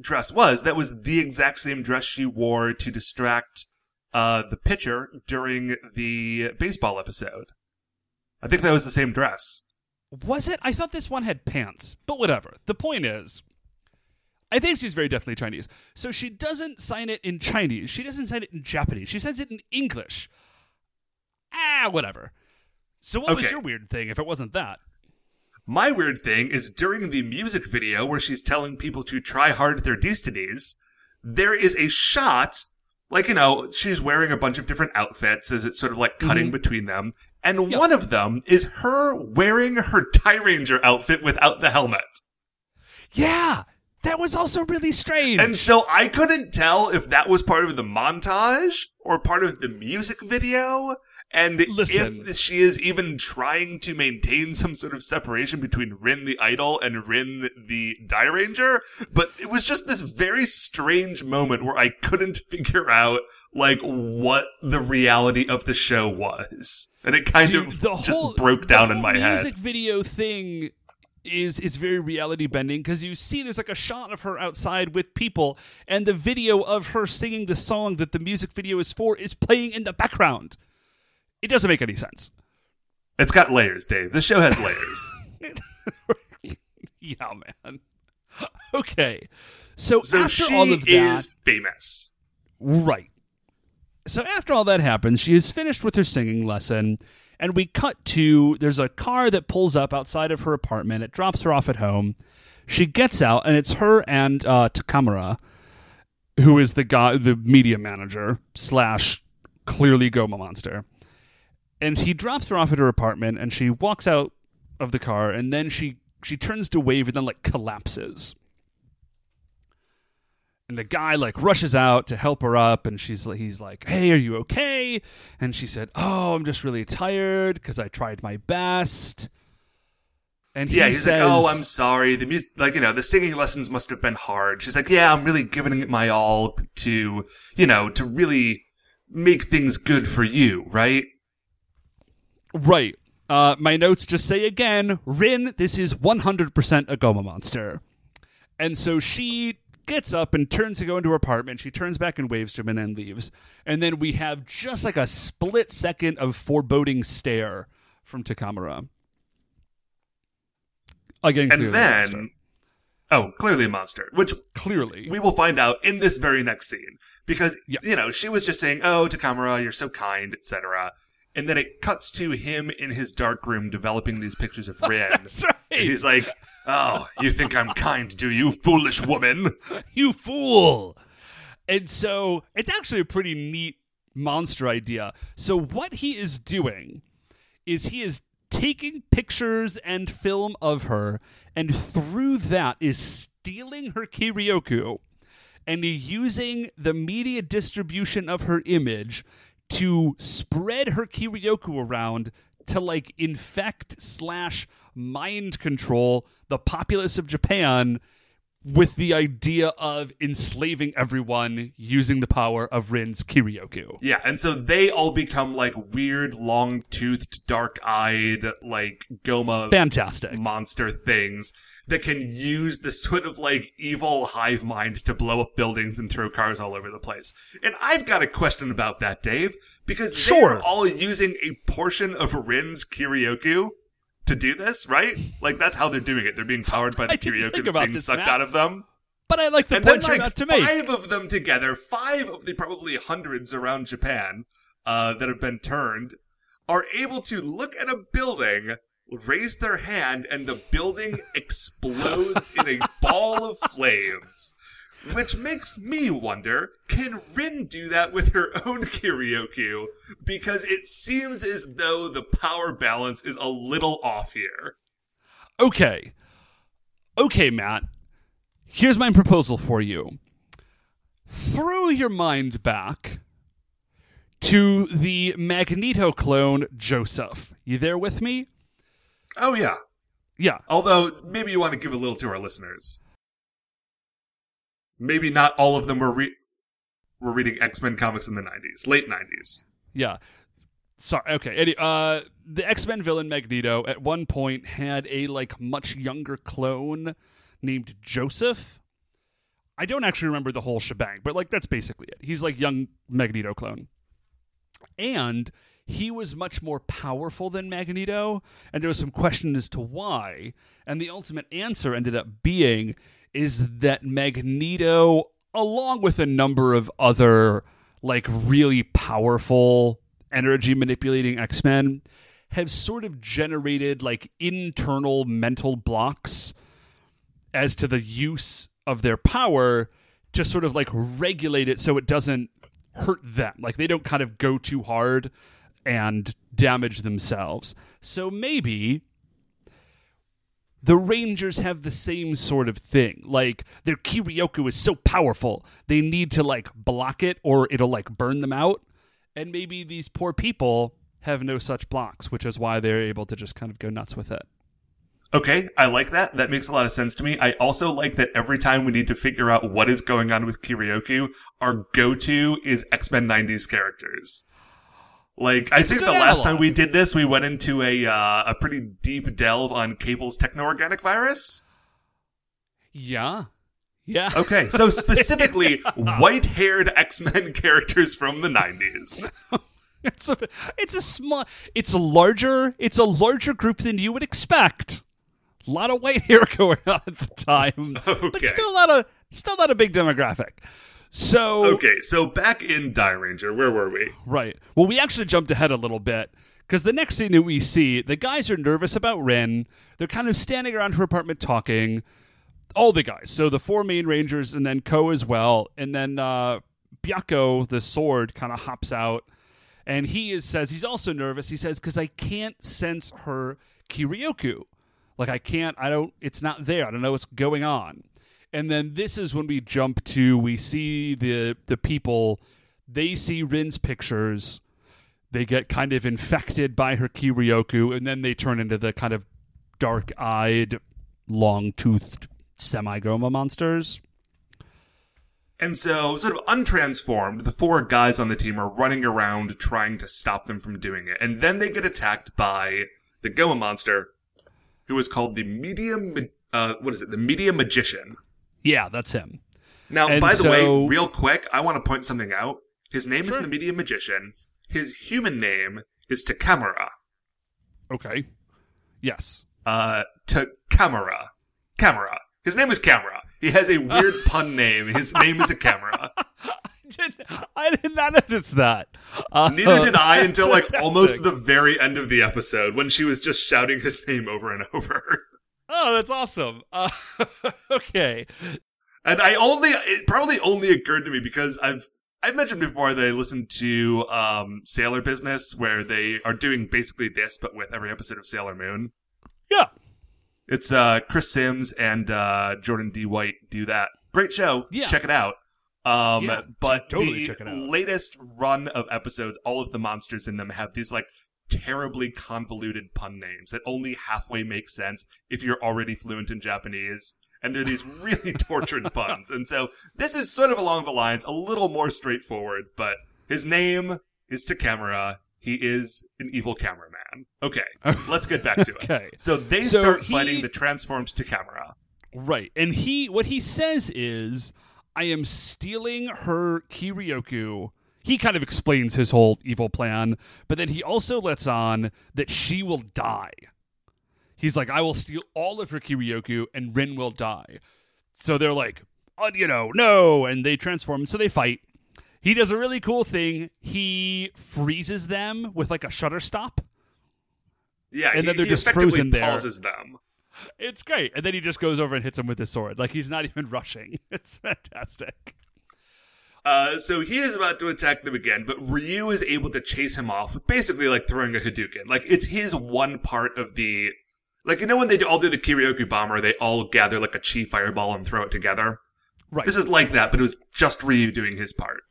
dress was? That was the exact same dress she wore to distract uh, the pitcher during the baseball episode. I think that was the same dress. Was it? I thought this one had pants, but whatever. The point is, I think she's very definitely Chinese. So she doesn't sign it in Chinese. She doesn't sign it in Japanese. She signs it in English. Ah, whatever. So what was your weird thing if it wasn't that? My weird thing is during the music video where she's telling people to try hard at their destinies, there is a shot, like, you know, she's wearing a bunch of different outfits as it's sort of like cutting between them. And Yep. one of them is her wearing her Dairanger outfit without the helmet. Yeah, that was also really strange. And so I couldn't tell if that was part of the montage or part of the music video. And Listen. if she is even trying to maintain some sort of separation between Rin the Idol and Rin the Dairanger. But it was just this very strange moment where I couldn't <laughs> figure out like what the reality of the show was. And it kind Dude, of just whole, broke down in my head. music video thing is is very reality bending because you see there's like a shot of her outside with people and the video of her singing the song that the music video is for is playing in the background it doesn't make any sense It's got layers, Dave. This show has layers. <laughs> yeah man okay so, so after she all of that is famous. Right. So after all that happens, she is finished with her singing lesson, and we cut to there's a car that pulls up outside of her apartment. It drops her off at home. She gets out, and it's her and uh, Takamura, who is the guy, the media manager slash clearly Goma monster. And he drops her off at her apartment, and she walks out of the car, and then she she turns to wave, and then like collapses and the guy like rushes out to help her up and she's he's like hey are you okay and she said oh i'm just really tired because i tried my best and he Yeah, he's says like, "Oh, I'm sorry. The music, like you know, the singing lessons must have been hard." She's like, "Yeah, I'm really giving it my all to, you know, to really make things good for you, right?" right uh, my notes just say again rin this is 100% a goma monster and so she gets up and turns to go into her apartment. She turns back and waves to him and then leaves. And then we have just like a split second of foreboding stare from takamura. Again clearly And then, oh, clearly a monster, which clearly. we will find out in this very next scene. Because Yeah. you know she was just saying, "Oh, Takamura, you're so kind," etc. And then it cuts to him in his dark room developing these pictures of <laughs> Rin. that's right And he's like, "Oh, you think I'm kind, do you, foolish woman?" <laughs> you fool. And so it's actually a pretty neat monster idea. So what he is doing is he is taking pictures and film of her and through that is stealing her Kiryoku and using the media distribution of her image to spread her Kiryoku around to like infect slash mind control the populace of Japan with the idea of enslaving everyone using the power of Rin's Kiryoku. Yeah, and so they all become like weird, long toothed, dark eyed, like Goma Fantastic. monster things that can use the sort of like evil hive mind to blow up buildings and throw cars all over the place. And I've got a question about that, Dave, because Sure. they're all using a portion of Rin's Kiryoku to do this, right? Like that's how they're doing it. They're being powered by <laughs> the Kiryoku that's being sucked Matt. out of them. But I like the and point then like about to make. five of them together, five of the probably hundreds around Japan uh, that have been turned, are able to look at a building, raise their hand, and the building explodes in a ball of flames. Which makes me wonder, can Rin do that with her own Kiryoku? Because it seems as though the power balance is a little off here. Okay. Okay, Matt. Here's my proposal for you. Throw your mind back to the Magneto clone Joseph. You there with me? Oh yeah. Yeah. Although, maybe you want to give a little to our listeners. maybe not all of them were re- were reading X Men comics in the '90s, late '90s. Yeah. Sorry. Okay. Any, uh, the X Men villain Magneto at one point had a like much younger clone named Joseph. I don't actually remember the whole shebang, but like that's basically it. He's like young Magneto clone, and he was much more powerful than Magneto, and there was some question as to why. And the ultimate answer ended up being is that Magneto, along with a number of other like really powerful energy manipulating X Men, have sort of generated like internal mental blocks as to the use of their power to sort of like regulate it so it doesn't hurt them. Like they don't kind of go too hard and damage themselves. So maybe the Rangers have the same sort of thing. Like their Kiryoku is so powerful, they need to like block it or it'll like burn them out. And maybe these poor people have no such blocks, which is why they're able to just kind of go nuts with it. Okay, I like that. That makes a lot of sense to me. I also like that every time we need to figure out what is going on with Kiryoku, our go-to is X-Men 90s characters. Like, I think the last time we did this, we went into a, uh, a pretty deep delve on Cable's techno-organic virus. Yeah. Yeah. Okay, so <laughs> specifically, white-haired X-Men <laughs> characters from the 90s. <laughs> It's a it's a small it's a larger it's a larger group than you would expect. A lot of white hair going on at the time, but Okay. still not a still not a big demographic. So Okay, so back in Dairanger, where were we? right, well, we actually jumped ahead a little bit because the next scene that we see, the guys are nervous about Rin. They're kind of standing around her apartment talking. All the guys, so the four main rangers, and then Ko as well, and then uh, Byako, the sword, kind of hops out and he is says he's also nervous. He says because I can't sense her Kiryoku, like I can't. I don't. It's not there. I don't know what's going on. And then this is when we jump to we see the the people. They see Rin's pictures. They get kind of infected by her Kiryoku, and then they turn into the kind of dark-eyed, long-toothed semi-goma monsters. And so, sort of untransformed, the four guys on the team are running around trying to stop them from doing it. And then they get attacked by the Goma monster, who is called the Medium, uh, what is it? The Medium Magician. Yeah, that's him. Now, And by the so- way, real quick, I want to point something out. His name Sure. is the Media Magician. His human name is Takamura. Okay. Yes. Uh, Takamura. Camera. His name is Camera. He has a weird <laughs> pun name. His name is a camera. <laughs> did I did not notice that. Uh, Neither did I <laughs> until like almost the very end of the episode when she was just shouting his name over and over. Oh, that's awesome. Uh, <laughs> okay. And I only it probably only occurred to me because I've I've mentioned before that I listened to um Sailor Business where they are doing basically this but with every episode of Sailor Moon. Yeah. It's uh Chris Sims and uh Jordan D. White do that. Great show. Yeah. Check it out. Um Yeah, but totally the check it out. latest run of episodes, all of the monsters in them have these like terribly convoluted pun names that only halfway make sense if you're already fluent in Japanese. And they're these really <laughs> tortured puns. And so this is sort of along the lines, a little more straightforward, but his name is Takamura. He is an evil cameraman. Okay, <laughs> let's get back to it. Okay. So they So start he- fighting the transformed Takamura. Right. And he what he says is I am stealing her Kiryoku. He kind of explains his whole evil plan, but then he also lets on that she will die. He's like, I will steal all of her Kiryoku and Rin will die. So they're like, oh, you know, no. And they transform. So they fight. He does a really cool thing. He freezes them with like a shutter stop. Yeah, And he, then they're just frozen there. pauses them. It's great. And then he just goes over and hits him with his sword. Like he's not even rushing. <laughs> It's fantastic. Uh, so he is about to attack them again, but Ryu is able to chase him off with basically like throwing a Hadouken. Like it's his one part of the, like you know when they all do the Kiryoku bomber, they all gather like a chi fireball and throw it together. Right. This is like that, but it was just Ryu doing his part.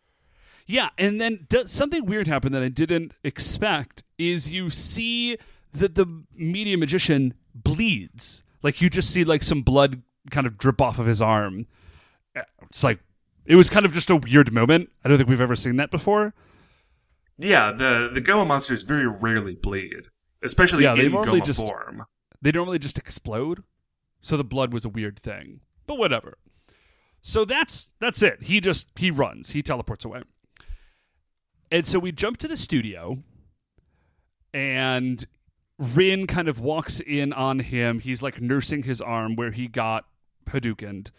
Yeah, and then does, something weird happened that I didn't expect is you see that the media magician bleeds. Like you just see like some blood kind of drip off of his arm. It's like it was kind of just a weird moment. I don't think we've ever seen that before. Yeah, the the Goma monsters very rarely bleed, especially Yeah, they in normally Goma just- form. They normally just explode, so the blood was a weird thing. But whatever. So that's that's it. He just he runs. He teleports away. And so we jump to the studio, and Rin kind of walks in on him. He's like nursing his arm where he got Hadoukened.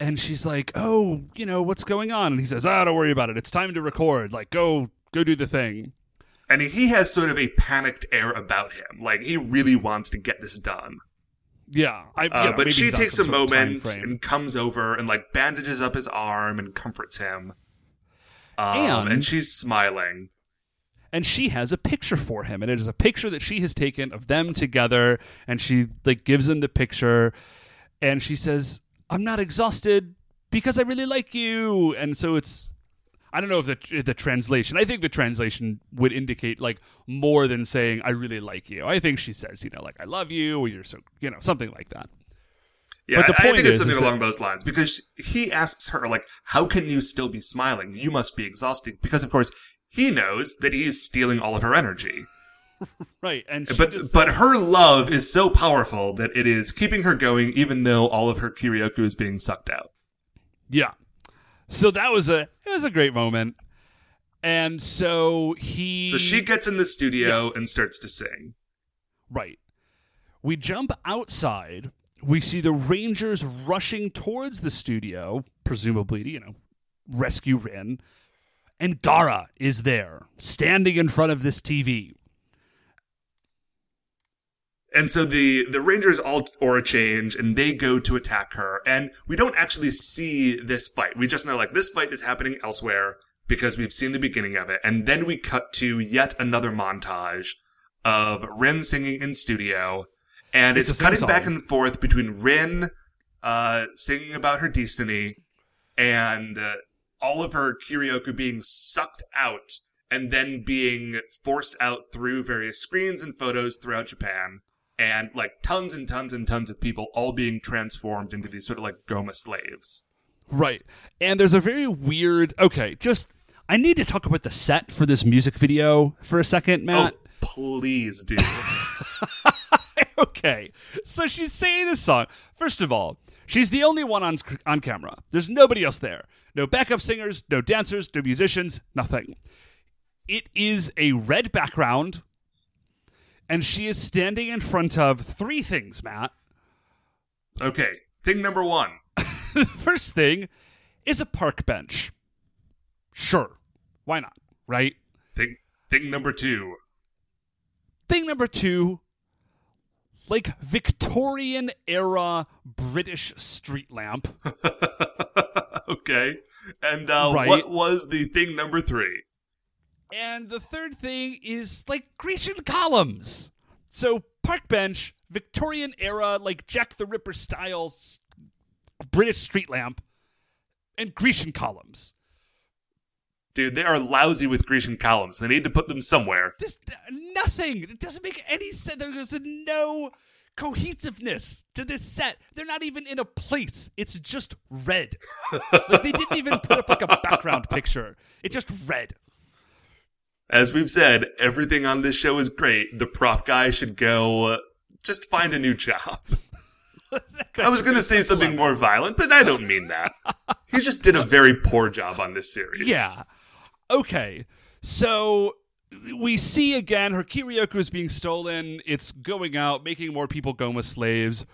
And she's like, "Oh, you know what's going on?" And he says, "Ah, don't worry about it. It's time to record. Like, go, go do the thing." And he has sort of a panicked air about him. Like he really wants to get this done. Yeah, I, Uh, but she takes a some sort of time moment and comes over and like bandages up his arm and comforts him. Um, And- and she's smiling. and she has a picture for him and it is a picture that she has taken of them together and she like gives him the picture and she says i'm not exhausted because i really like you and so it's i don't know if the the translation i think the translation would indicate like more than saying i really like you i think she says you know like i love you or you're so you know something like that Yeah, But the I- I point think is- it's something is that- along those lines because he asks her like, "How can you still be smiling? You must be exhausted." Because of course he knows that he's stealing all of her energy. <laughs> right and she but just but her love is so powerful that it is keeping her going, even though all of her Kiryoku is being sucked out. Yeah. So that was a it was a great moment. And so he So she gets in the studio and starts to sing. right. We jump outside. We see the Rangers rushing towards the studio, presumably to, you know, rescue Rin. And Gara is there, standing in front of this TV. And so the the Rangers all aura change and they go to attack her. And we don't actually see this fight. We just know like this fight is happening elsewhere because we've seen the beginning of it. And then we cut to yet another montage of Rin singing in studio. And It's it's, cutting back and forth between Rin uh, singing about her destiny and uh, all of her Kiryoku being sucked out and then being forced out through various screens and photos throughout Japan. And like tons and tons and tons of people all being transformed into these sort of like Goma slaves. Right. And there's a very weird okay, just I need to talk about the set for this music video for a second, oh, Matt. Oh, please do. <laughs> okay. So she's singing this song. First of all, she's the only one on on camera. There's nobody else there. No backup singers, no dancers, no musicians, nothing. It is a red background, and she is standing in front of three things, Matt. okay, thing number one. <laughs> First thing is a park bench. Sure. Why not? Right? Thing thing number two. Thing number two, like Victorian era British street lamp. <laughs> okay. And uh, Right. what was the thing number three? And the third thing is like Grecian columns. So park bench, Victorian era, like Jack the Ripper style British street lamp, and Grecian columns. Dude, they are lousy with Grecian columns. They need to put them somewhere. This nothing. It doesn't make any sense. There's no cohesiveness to this set. They're not even in a place. It's just red. like they didn't even put up like a background picture. It's just red. As we've said, everything on this show is great. The prop guy should go uh, just find a new job. <laughs> I was going to say something more violent, but I don't mean that. He just did a very poor job on this series. Yeah. Okay. So we see again her Kiryoku is being stolen. It's going out, making more people go Goma slaves.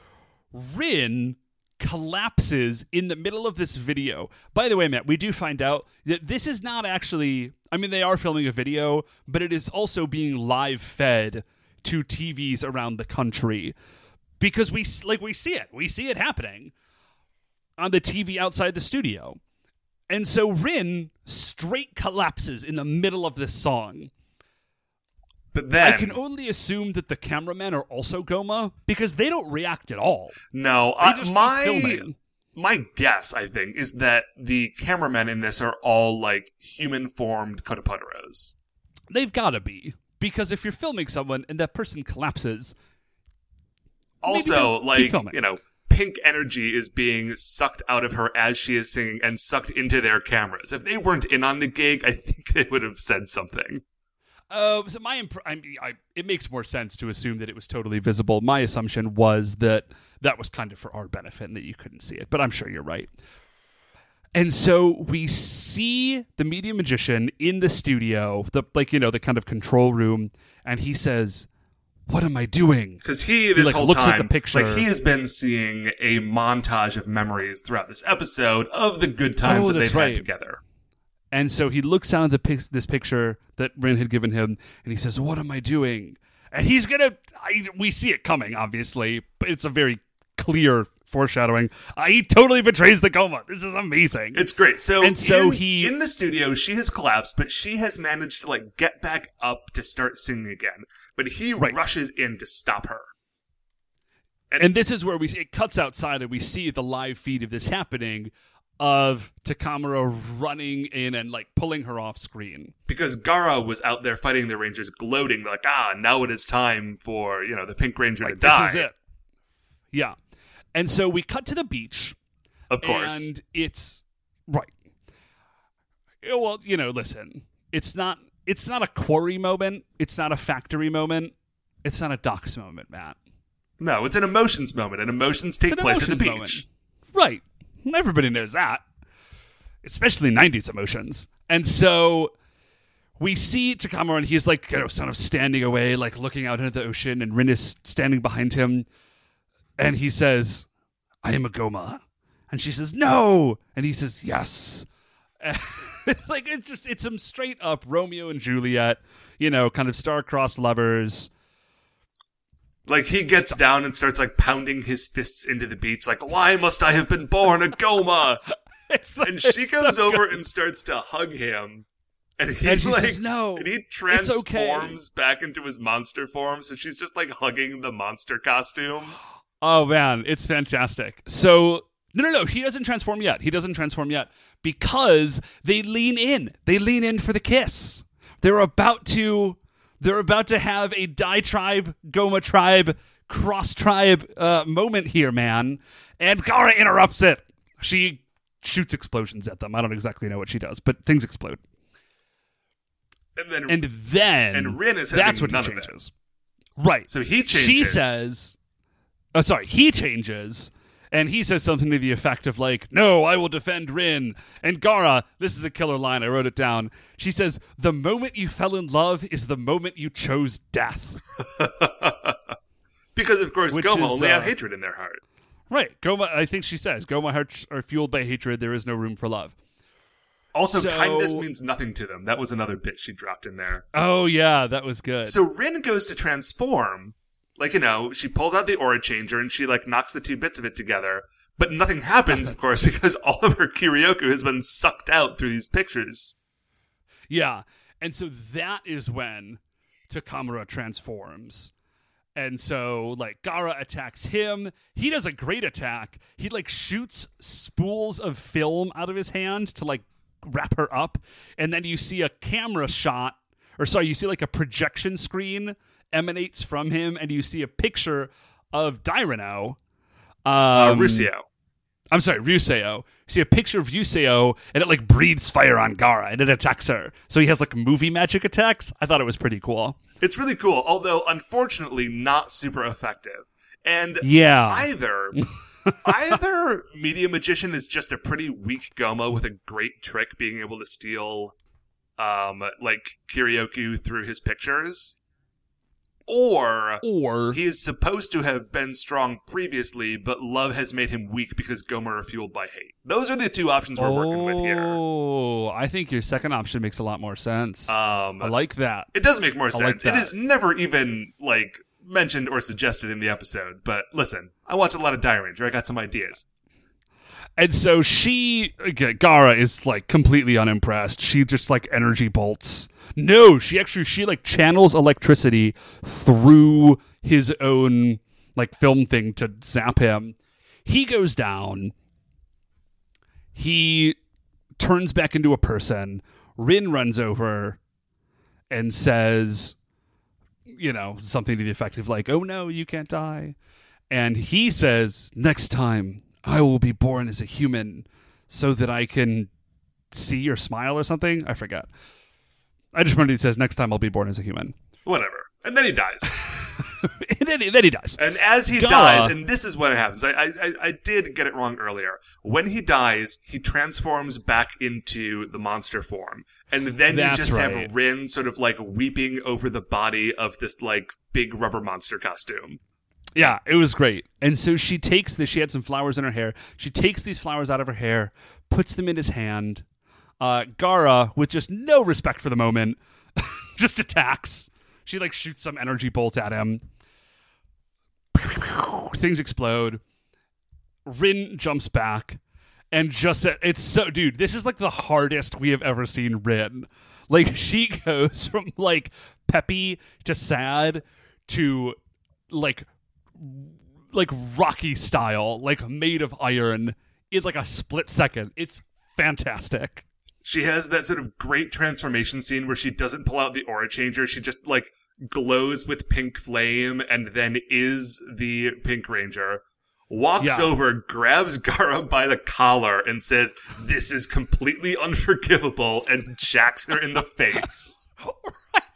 Rin collapses in the middle of this video. By the way, Matt, we do find out that this is not actually, I mean, they are filming a video, but it is also being live fed to TVs around the country because we like we see it. We see it happening on the TV outside the studio. And so Rin straight collapses in the middle of this song. But then, I can only assume that the cameramen are also Goma because they don't react at all. no, They I, just keep my filming. my guess, I think, is that the cameramen in this are all like human formed Kotopotaros. They've got to be because if you're filming someone and that person collapses, Also, like you know, pink energy is being sucked out of her as she is singing and sucked into their cameras. If they weren't in on the gig, I think they would have said something. Uh, so my imp- I, I, it makes more sense to assume that it was totally visible. My assumption was that that was kind of for our benefit and that you couldn't see it, but I'm sure you're right. And so we see the media magician in the studio, the like you know the kind of control room, and he says, "What am I doing?" Because he this like, whole looks time, at the picture. like he has been seeing a montage of memories throughout this episode of the good times Oh, that they've right. had together. And so he looks down at the pic- this picture that Rin had given him, and he says, "What am I doing?" And he's gonna. I, we see it coming, obviously, but it's a very clear foreshadowing. Uh, he totally betrays the Goma. This is amazing. It's great. So And so in, he- in the studio, she has collapsed, but she has managed to like get back up to start singing again. But he Right. rushes in to stop her. and this is where we it cuts outside, and we see the live feed of this happening of Takamura running in and like pulling her off screen. because Gara was out there fighting the Rangers, gloating like, "Ah, now it is time for you know the Pink Ranger to Like die." this is it. Yeah. And so we cut to the beach. Of course, And it's right. Well, you know, listen, it's not it's not a quarry moment. It's not a factory moment. It's not a docks moment, Matt. no, it's an emotions moment, and emotions take an place at the beach. moment. Right. <laughs> Everybody knows that. Especially 90s emotions. And so we see Takamura and he's like, you know, sort of standing away, like looking out into the ocean, and Rin is standing behind him. And he says, I am a Goma. And she says, No. And he says, Yes. <laughs> like it's just it's some straight up Romeo and Juliet, you know, kind of star-crossed lovers. Like he gets down and starts like pounding his fists into the beach, like, "Why must I have been born a Goma?" <laughs> And she goes so over and starts to hug him. And he And like, says, "No, and he it's okay." transforms back into his monster form. So she's just like hugging the monster costume. <gasps> Oh man, it's fantastic. So no, no, no. He doesn't transform yet. He doesn't transform yet because they lean in. They lean in for the kiss. They're about to. They're about to have a Die Tribe, Goma Tribe, Cross Tribe uh, moment here, man. And Gara interrupts it. She shoots explosions at them. I don't exactly know what she does, but things explode. And then And then And Rin is that's what he changes. Right. so he changes. She says, oh, sorry, he changes, and he says something to the effect of, like, no, I will defend Rin. And Gara, this is a killer line, I wrote it down. She says, the moment you fell in love is the moment you chose death. <laughs> because of course Which Goma is, only uh, have hatred in their heart. right. Goma, I think she says, Goma hearts are fueled by hatred, there is no room for love. Also, so- kindness means nothing to them. That was another bit she dropped in there. Oh, yeah, that was good. So Rin goes to transform. Like, you know, she pulls out the aura changer and she, like, knocks the two bits of it together. But nothing happens, of course, <laughs> because all of her Kiryoku has been sucked out through these pictures. Yeah. And so that is when Takamura transforms. And so like Gara attacks him. He does a great attack. He like shoots spools of film out of his hand to like wrap her up. And then you see a camera shot or sorry, you see like a projection screen emanates from him and you see a picture of Dyrano. Uh, Um, Rusio. I'm sorry, Ryuseo. You see a picture of Ryuseo, and it like breathes fire on Gara, and it attacks her. So he has like movie magic attacks. I thought it was pretty cool. It's really cool, although unfortunately not super effective. And Yeah, either <laughs> either Media Magician is just a pretty weak Goma with a great trick being able to steal um like Kiryoku through his pictures. Or or he is supposed to have been strong previously, but love has made him weak because Goma are fueled by hate. Those are the two options we're working with here. Oh, I think your second option makes a lot more sense. Um, I like that. it does make more I like sense. it is never even like mentioned or suggested in the episode. But listen, I watch a lot of Dairanger. I got some ideas. And so she, Gara is like completely unimpressed. She just like energy bolts. No, she actually she like channels electricity through his own like film thing to zap him. He goes down. He turns back into a person. Rin runs over and says, you know, something to the effect of like, "Oh no, you can't die." and he says, "Next time, I will be born as a human, so that I can see your smile or something." I forgot. I just remember he says, "Next time, I'll be born as a human," Whatever. And then he dies. <laughs> and then, he- then he dies. And as he Gah. dies, and this is what happens. I, I I- I did get it wrong earlier. When he dies, he transforms back into the monster form, and then That's you just right. have Rin sort of like weeping over the body of this like big rubber monster costume. Yeah, it was great. And so she takes this. She had some flowers in her hair. She takes these flowers out of her hair, puts them in his hand. Uh, Gara, with just no respect for the moment, <laughs> just attacks. She like shoots some energy bolt at him. <laughs> Things explode. Rin jumps back and just it's so dude, this is like the hardest we have ever seen Rin. Like <laughs> she goes from like peppy to sad to like like Rocky style, like made of iron in like a split second. It's fantastic. She has that sort of great transformation scene where she doesn't pull out the aura changer. She just like glows with pink flame and then is the Pink Ranger. Walks Yeah. over, grabs Gara by the collar, and says, This is completely unforgivable, and jacks her in the <laughs> face.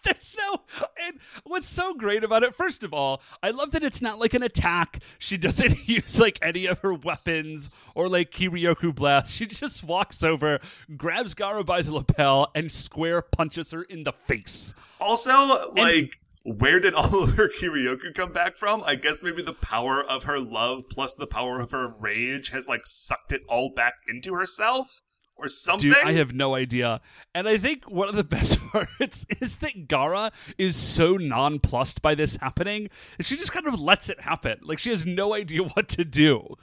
There's no. And what's so great about it, first of all, I love that it's not like an attack. She doesn't <laughs> use like any of her weapons or like Kiryoku Blast. She just walks over, grabs Gara by the lapel, and square punches her in the face. Also, like, where did all <laughs> of her Kiryoku come back from? I guess maybe the power of her love plus the power of her rage has, like, sucked it all back into herself? Or something? Dude, I have no idea. And I think one of the <laughs> best parts is that Gara is so nonplussed by this happening, and she just kind of lets it happen. Like she has no idea <laughs> what to do.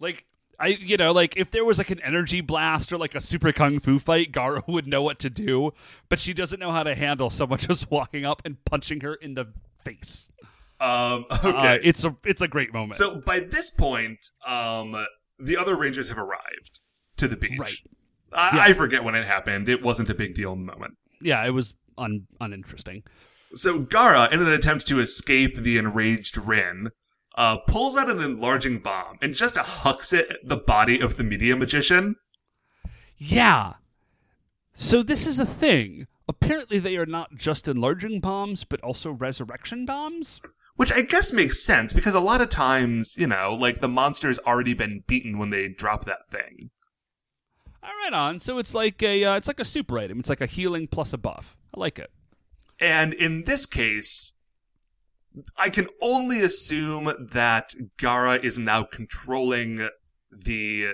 Like I, you know, like if there was like an energy blast or like a super kung fu fight, Gara <laughs> would know what to do, but she doesn't know how to handle someone just walking up and punching her in the face. Um, Uh, okay. it's a it's a great moment. so by this point, um, the other Rangers have arrived to the beach. Right. I, Yeah. I forget when it happened. It wasn't a big deal in the moment. yeah, it was un, uninteresting. So Gara, in an attempt to escape the enraged Rin, uh, pulls out an enlarging bomb and just hucks it at the body of the media magician. Yeah. So this is a thing. Apparently, they are not just enlarging bombs, but also resurrection bombs. Which I guess makes sense because a lot of times, you know, like the monster's already been beaten when they drop that thing. All right, on. So it's like a uh, it's like a super item. It's like a healing plus a buff. I like it. And in this case, I can only assume that Gara is now controlling the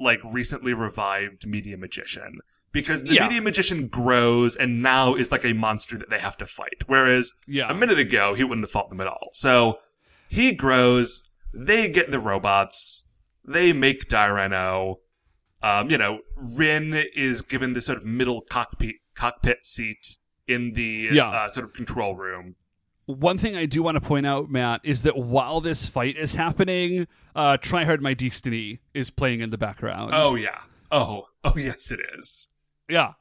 like recently revived media magician. Because the Yeah. media magician grows and now is like a monster that they have to fight. Whereas Yeah. a minute ago he wouldn't have fought them at all. So he grows, they get the robots, they make Dairen'oh. Um, you know, Rin is given this sort of middle cockpit cockpit seat in the Yeah. uh, sort of control room. One thing I do want to point out, Matt, is that while this fight is happening, uh, Try Hard My Destiny is playing in the background. Oh yeah. Oh, oh yes, it is. yeah.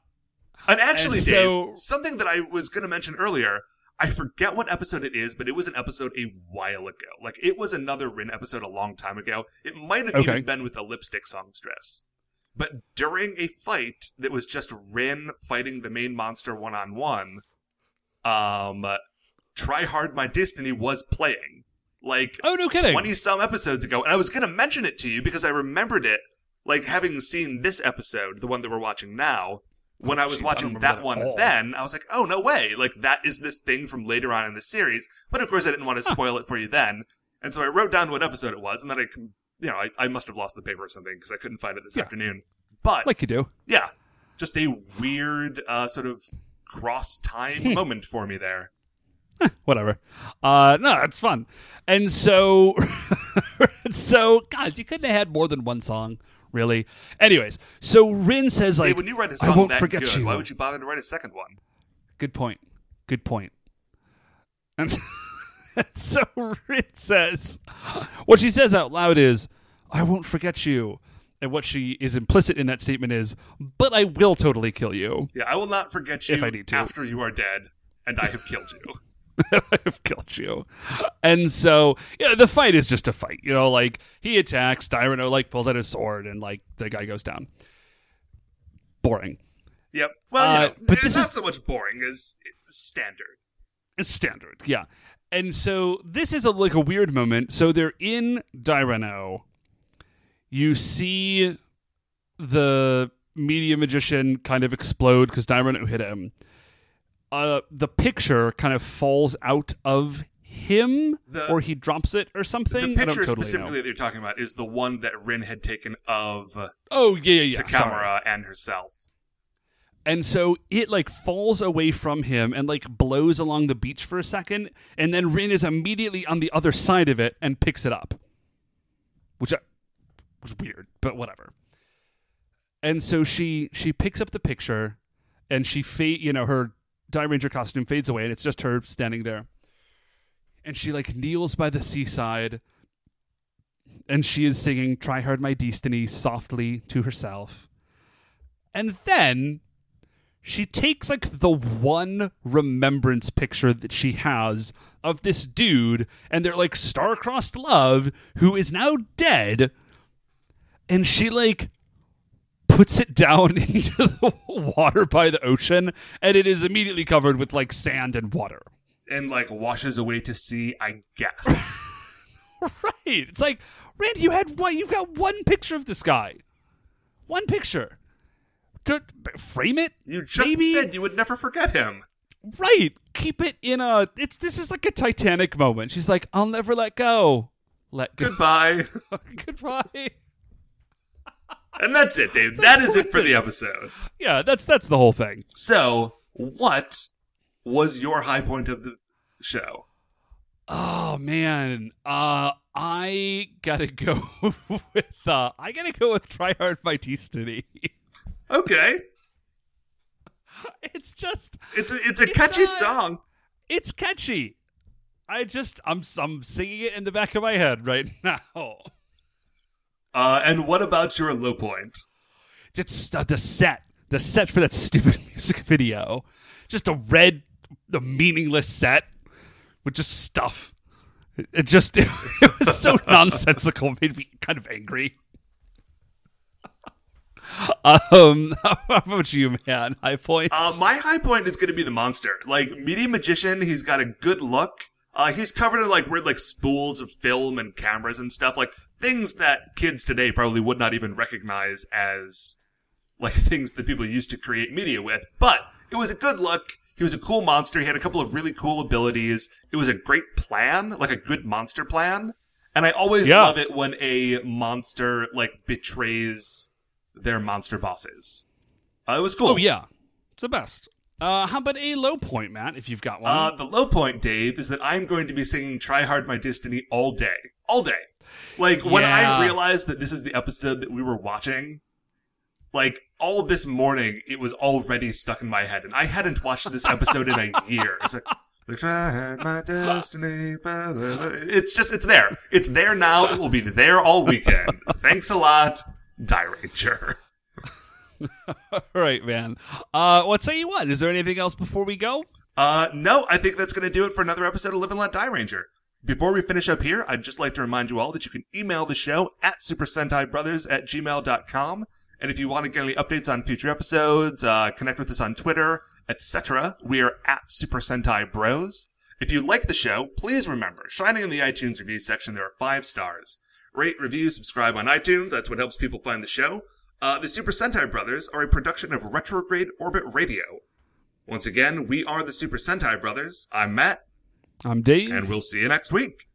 And actually, And Dave, something that I was going to mention earlier. I forget what episode it is, but it was an episode a while ago. Like it was another Rin episode a long time ago. It might have Okay. even been with the lipstick songstress. But during a fight that was just Rin fighting the main monster one on one, um, Try Hard My Destiny was playing. Like Oh no, kidding. 20 some episodes ago. And I was going to mention it to you because I remembered it, like having seen this episode, the one that we're watching now. When I was Jeez, watching remember that one all. then, I was like, oh, no way. Like, that is this thing from later on in the series. But of course, I didn't want to spoil it for you then. And so I wrote down what episode it was, and then I, you know, I, I must have lost the paper or something because I couldn't find it this Yeah. afternoon. But, like you do. yeah, just a weird, uh, sort of cross time <laughs> moment for me there. <laughs> whatever. Uh, no, it's fun. And so, <laughs> so guys, you couldn't have had more than one song, really. Anyways, so Rin says Hey, like, when you write a I song I won't that forget good, you. why would you bother to write a second one? Good point. Good point. And so Rin says, what she says out loud is, "I won't forget you." And what she is implicit in that statement is, "But I will totally kill you." Yeah, I will not forget you If I need to. after you are dead and I have killed you. <laughs> I've killed you. And so, yeah, the fight is just a fight. You know, like he attacks, Dairen'oh like pulls out his sword, and like the guy goes down. Boring. Yep. Well, Uh, you know, but it's this not is- so much boring as standard. It's standard, yeah. And so this is a like a weird moment. So they're in Dairen'oh. You see the media magician kind of explode because Dairen'oh hit him. Uh, the picture kind of falls out of him, The- or he drops it or something. The picture totally specifically know. that you're talking about is the one that Rin had taken of Oh yeah, yeah, yeah. Takamura and herself. And so it like falls away from him and like blows along the beach for a second, and then Rin is immediately on the other side of it and picks it up, which I, was weird, but whatever. And so she she picks up the picture, and she fade, you know, her Dairanger costume fades away, and it's just her standing there. And she like kneels by the seaside, and she is singing "Try Hard My Destiny" softly to herself. And then she takes like the one remembrance picture that she has of this dude and their like star-crossed love who is now dead and she like puts it down <laughs> into the water by the ocean and it is immediately covered with like sand and water And like washes away to sea, I guess. <laughs> right it's like randy you had one you've got one picture of this guy one picture to frame it You just Maybe- said you would never forget him. Right. Keep it in a it's this is like a Titanic moment. She's like, I'll never let go. Let go. Goodbye. <laughs> Goodbye. And that's it, Dave. That is it for the episode. Yeah, that's that's the whole thing. So, what was your high point of the show? Oh man. Uh I gotta go <laughs> with uh I gotta go with Try Hard My Destiny. Okay, It's just it's a, it's a It's, catchy uh, song. it's catchy. I just I'm I'm singing it in the back of my head right <laughs> now. Uh, and what about your low point? It's uh, the set, the set for that <laughs> stupid music video. Just a red, the meaningless set with just stuff. It, it just <laughs> it, was so <laughs> nonsensical, made me kind of angry. Um, how about you, man? High points. Uh, my high point is going to be the monster. Like media magician, he's got a good look. Uh, he's covered in like weird like spools of film and cameras and stuff, like things that kids today probably would not even recognize as like <laughs> things that people used to create media with. But it was a good look. He was a cool monster. He had a couple of really cool abilities. It was a great plan, like a good monster plan. And I always Yeah. love it when a monster like betrays their monster bosses. Uh, it was cool. oh yeah, it's the best. Uh, how about a low point, Matt? If you've got one. Uh, the low point, Dave, is that I'm going to be singing Try Hard My Destiny all day. All day. Like, when Yeah. I realized that this is the episode that we were watching, like, all this morning, it was already stuck in my head, and I hadn't watched this episode in a <laughs> year. It's like, My Destiny. blah, blah, blah. It's just, it's there. It's there now. It will be there all weekend. <laughs> Thanks a lot, Dairanger. <laughs> All right, man. Uh, what say you what? Is there anything else before we go? Uh, no, I think that's going to do it for another episode of Live and Let Die Ranger. Before we finish up here, I'd just like to remind you all that you can email the show at Super Sentai Brothers at gmail.com. And if you want to get any updates on future episodes, uh, connect with us on Twitter, etc., we are at Super Sentai Bros. If you like the show, please remember, shining in the iTunes review section, there are five stars. Rate, review, subscribe on iTunes. That's what helps people find the show. Uh, the Super Sentai Brothers are a production of Retrograde Orbit Radio. Once again, we are the Super Sentai Brothers. I'm Matt, I'm Dave. and we'll see you next week.